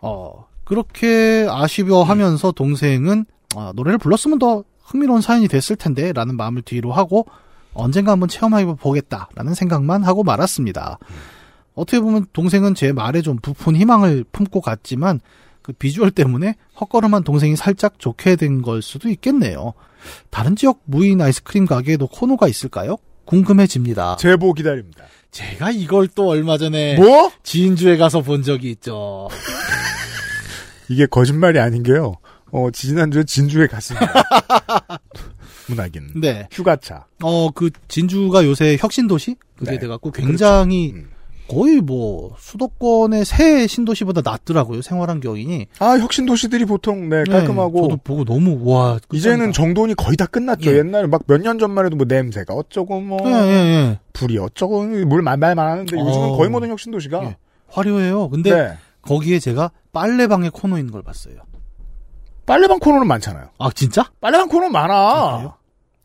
어, 그렇게 아쉬워 하면서 동생은, 아, 노래를 불렀으면 더 흥미로운 사연이 됐을 텐데, 라는 마음을 뒤로 하고, 언젠가 한번 체험해 보겠다라는 생각만 하고 말았습니다. 어떻게 보면 동생은 제 말에 좀 부푼 희망을 품고 갔지만, 그 비주얼 때문에 헛걸음한 동생이 살짝 좋게 된 걸 수도 있겠네요. 다른 지역 무인 아이스크림 가게에도 코너가 있을까요? 궁금해집니다. 제보 기다립니다. 제가 이걸 또 얼마 전에 뭐? 지인주에 가서 본 적이 있죠. 이게 거짓말이 아닌 게요. 어, 지난주에 진주에 갔습니다. 문학인. 네. 휴가차. 어, 그 진주가 요새 혁신도시 그게 네. 돼갖고 굉장히 음. 거의 뭐 수도권의 새 신도시보다 낫더라고요 생활 환경이. 아, 혁신 도시들이 보통 네, 네, 깔끔하고 저도 보고 너무 와. 이제는 끝장이다. 정돈이 거의 다 끝났죠. 예. 옛날에 막 몇 년 전만 해도 뭐 냄새가 어쩌고 뭐 예, 예, 예. 불이 어쩌고 물말 많았는데 요즘은 어. 거의 모든 혁신 도시가 예. 화려해요. 근데 네. 거기에 제가 빨래방에 코너 있는 걸 봤어요. 빨래방 코너는 많잖아요. 아 진짜? 빨래방 코너 많아.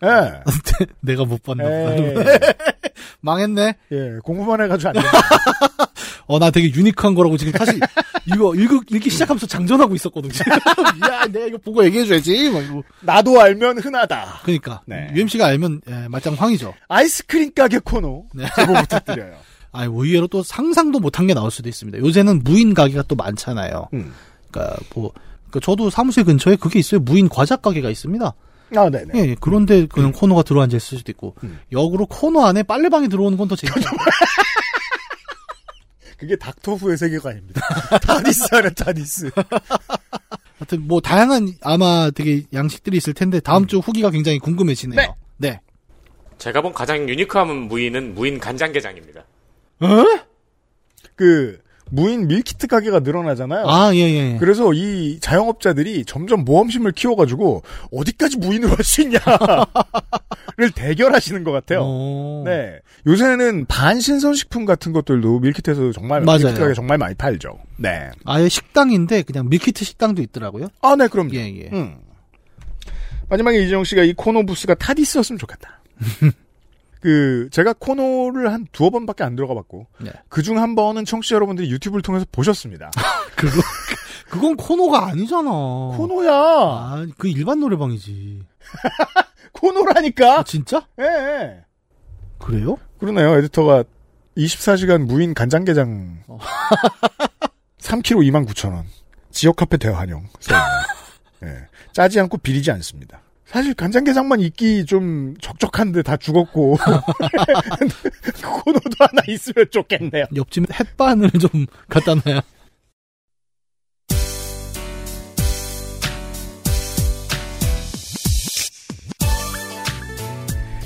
예. 내가 못 봤나. 보다. 망했네. 예, 공부만 해가지고 안 돼. 어, 나 되게 유니크한 거라고 지금 사실 이거 읽, 읽기 시작하면서 장전하고 있었거든. 지금. 야, 내가 이거 보고 얘기해줘야지. 막 이러고. 나도 알면 흔하다. 그러니까 네. UMC가 알면 예, 말짱 황이죠. 아이스크림 가게 코너 네. 제보 부탁드려요. 아, 의외로 또 상상도 못한 게 나올 수도 있습니다. 요새는 무인 가게가 또 많잖아요. 음. 그러니까 뭐 그러니까 저도 사무실 근처에 그게 있어요. 무인 과자 가게가 있습니다. 아, 네네. 예, 예. 그런데 그냥 코노가 들어앉아 있을 수도 있고 음. 역으로 코노 안에 빨래방이 들어오는 건 더 재밌죠. 그게 Doctor Who의 세계관입니다. 안에 TARDIS. 하여튼 뭐 다양한 아마 되게 양식들이 있을 텐데 다음 주 후기가 굉장히 궁금해지네요. 네. 제가 본 가장 unique한 무인은 무인 간장게장입니다. 그 무인 밀키트 가게가 늘어나잖아요. 아, 예, 예. 그래서 이 자영업자들이 점점 모험심을 키워가지고 어디까지 무인으로 할 수 있냐를 대결하시는 것 같아요. 어. 네. 요새는 반신선식품 같은 것들도 밀키트에서 정말 맞아요. 밀키트 가게 정말 많이 팔죠. 네. 아예 식당인데 그냥 밀키트 식당도 있더라고요. 아, 네, 그럼요. 예, 예. 음. 마지막에 이재용 씨가 이 코노 부스가 TARDIS였으면 좋겠다. 그 제가 코노를 한 두어 번밖에 안 들어가 봤고 네. 그중 한 번은 청취자 여러분들이 유튜브를 통해서 보셨습니다. 그거 그건 코너가 아니잖아. 코너야. 아, 그 일반 노래방이지. 코너라니까. 아, 진짜? 예. 예. 그래요? 그러네요. 에디터가 24시간 무인 간장게장 어. 3kg 29,000원. 지역 카페 대환영. 예. 짜지 않고 비리지 않습니다. 사실 간장게장만 있기 좀 적적한데 다 죽었고 코너도 하나 있으면 좋겠네요. 옆집 햇반을 좀 갖다 놔야.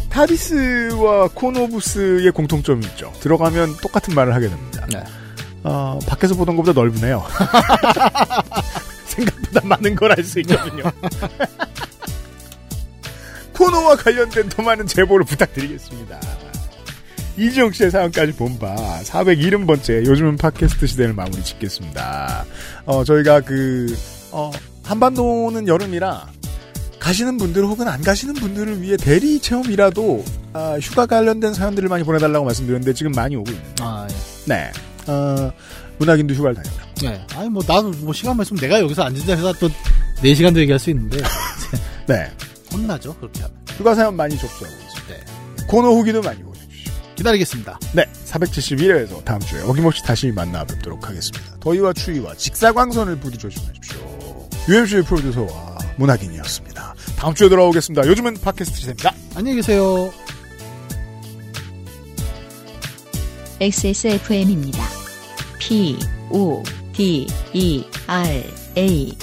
타디스와 코노부스의 공통점이 있죠. 들어가면 똑같은 말을 하게 됩니다. 네. 어, 밖에서 보던 것보다 넓으네요. 생각보다 많은 걸 알 수 있거든요. 코너와 관련된 더 많은 제보를 부탁드리겠습니다. 이지영 씨의 사연까지 본 바 470번째 요즘은 팟캐스트 시대를 마무리 짓겠습니다. 어, 저희가 그, 어, 한반도는 여름이라 가시는 분들 혹은 안 가시는 분들을 위해 대리 체험이라도 아, 휴가 관련된 사연들을 많이 보내달라고 말씀드렸는데 지금 많이 오고 있는데 아, 예. 네. 어, 문학인도 휴가를 다녀요. 네. 아니, 뭐, 나도 뭐 시간만 있으면 내가 여기서 앉은다 해서 또 4시간도 얘기할 수 있는데. 네. 혼나죠, 그렇게 하면. 휴가 사연 많이 접수하고 있습니다. 네. 코너 후기도 많이 보내주시고. 기다리겠습니다. 네. 471회에서 다음 주에 어김없이 다시 만나 뵙도록 하겠습니다. 더위와 추위와 직사광선을 부디 조심하십시오. UMC의 프로듀서와 문학인이었습니다. 다음 주에 돌아오겠습니다. 요즘은 팟캐스트 시대입니다. 안녕히 계세요. XSFM입니다. P, O, D, E, R, A.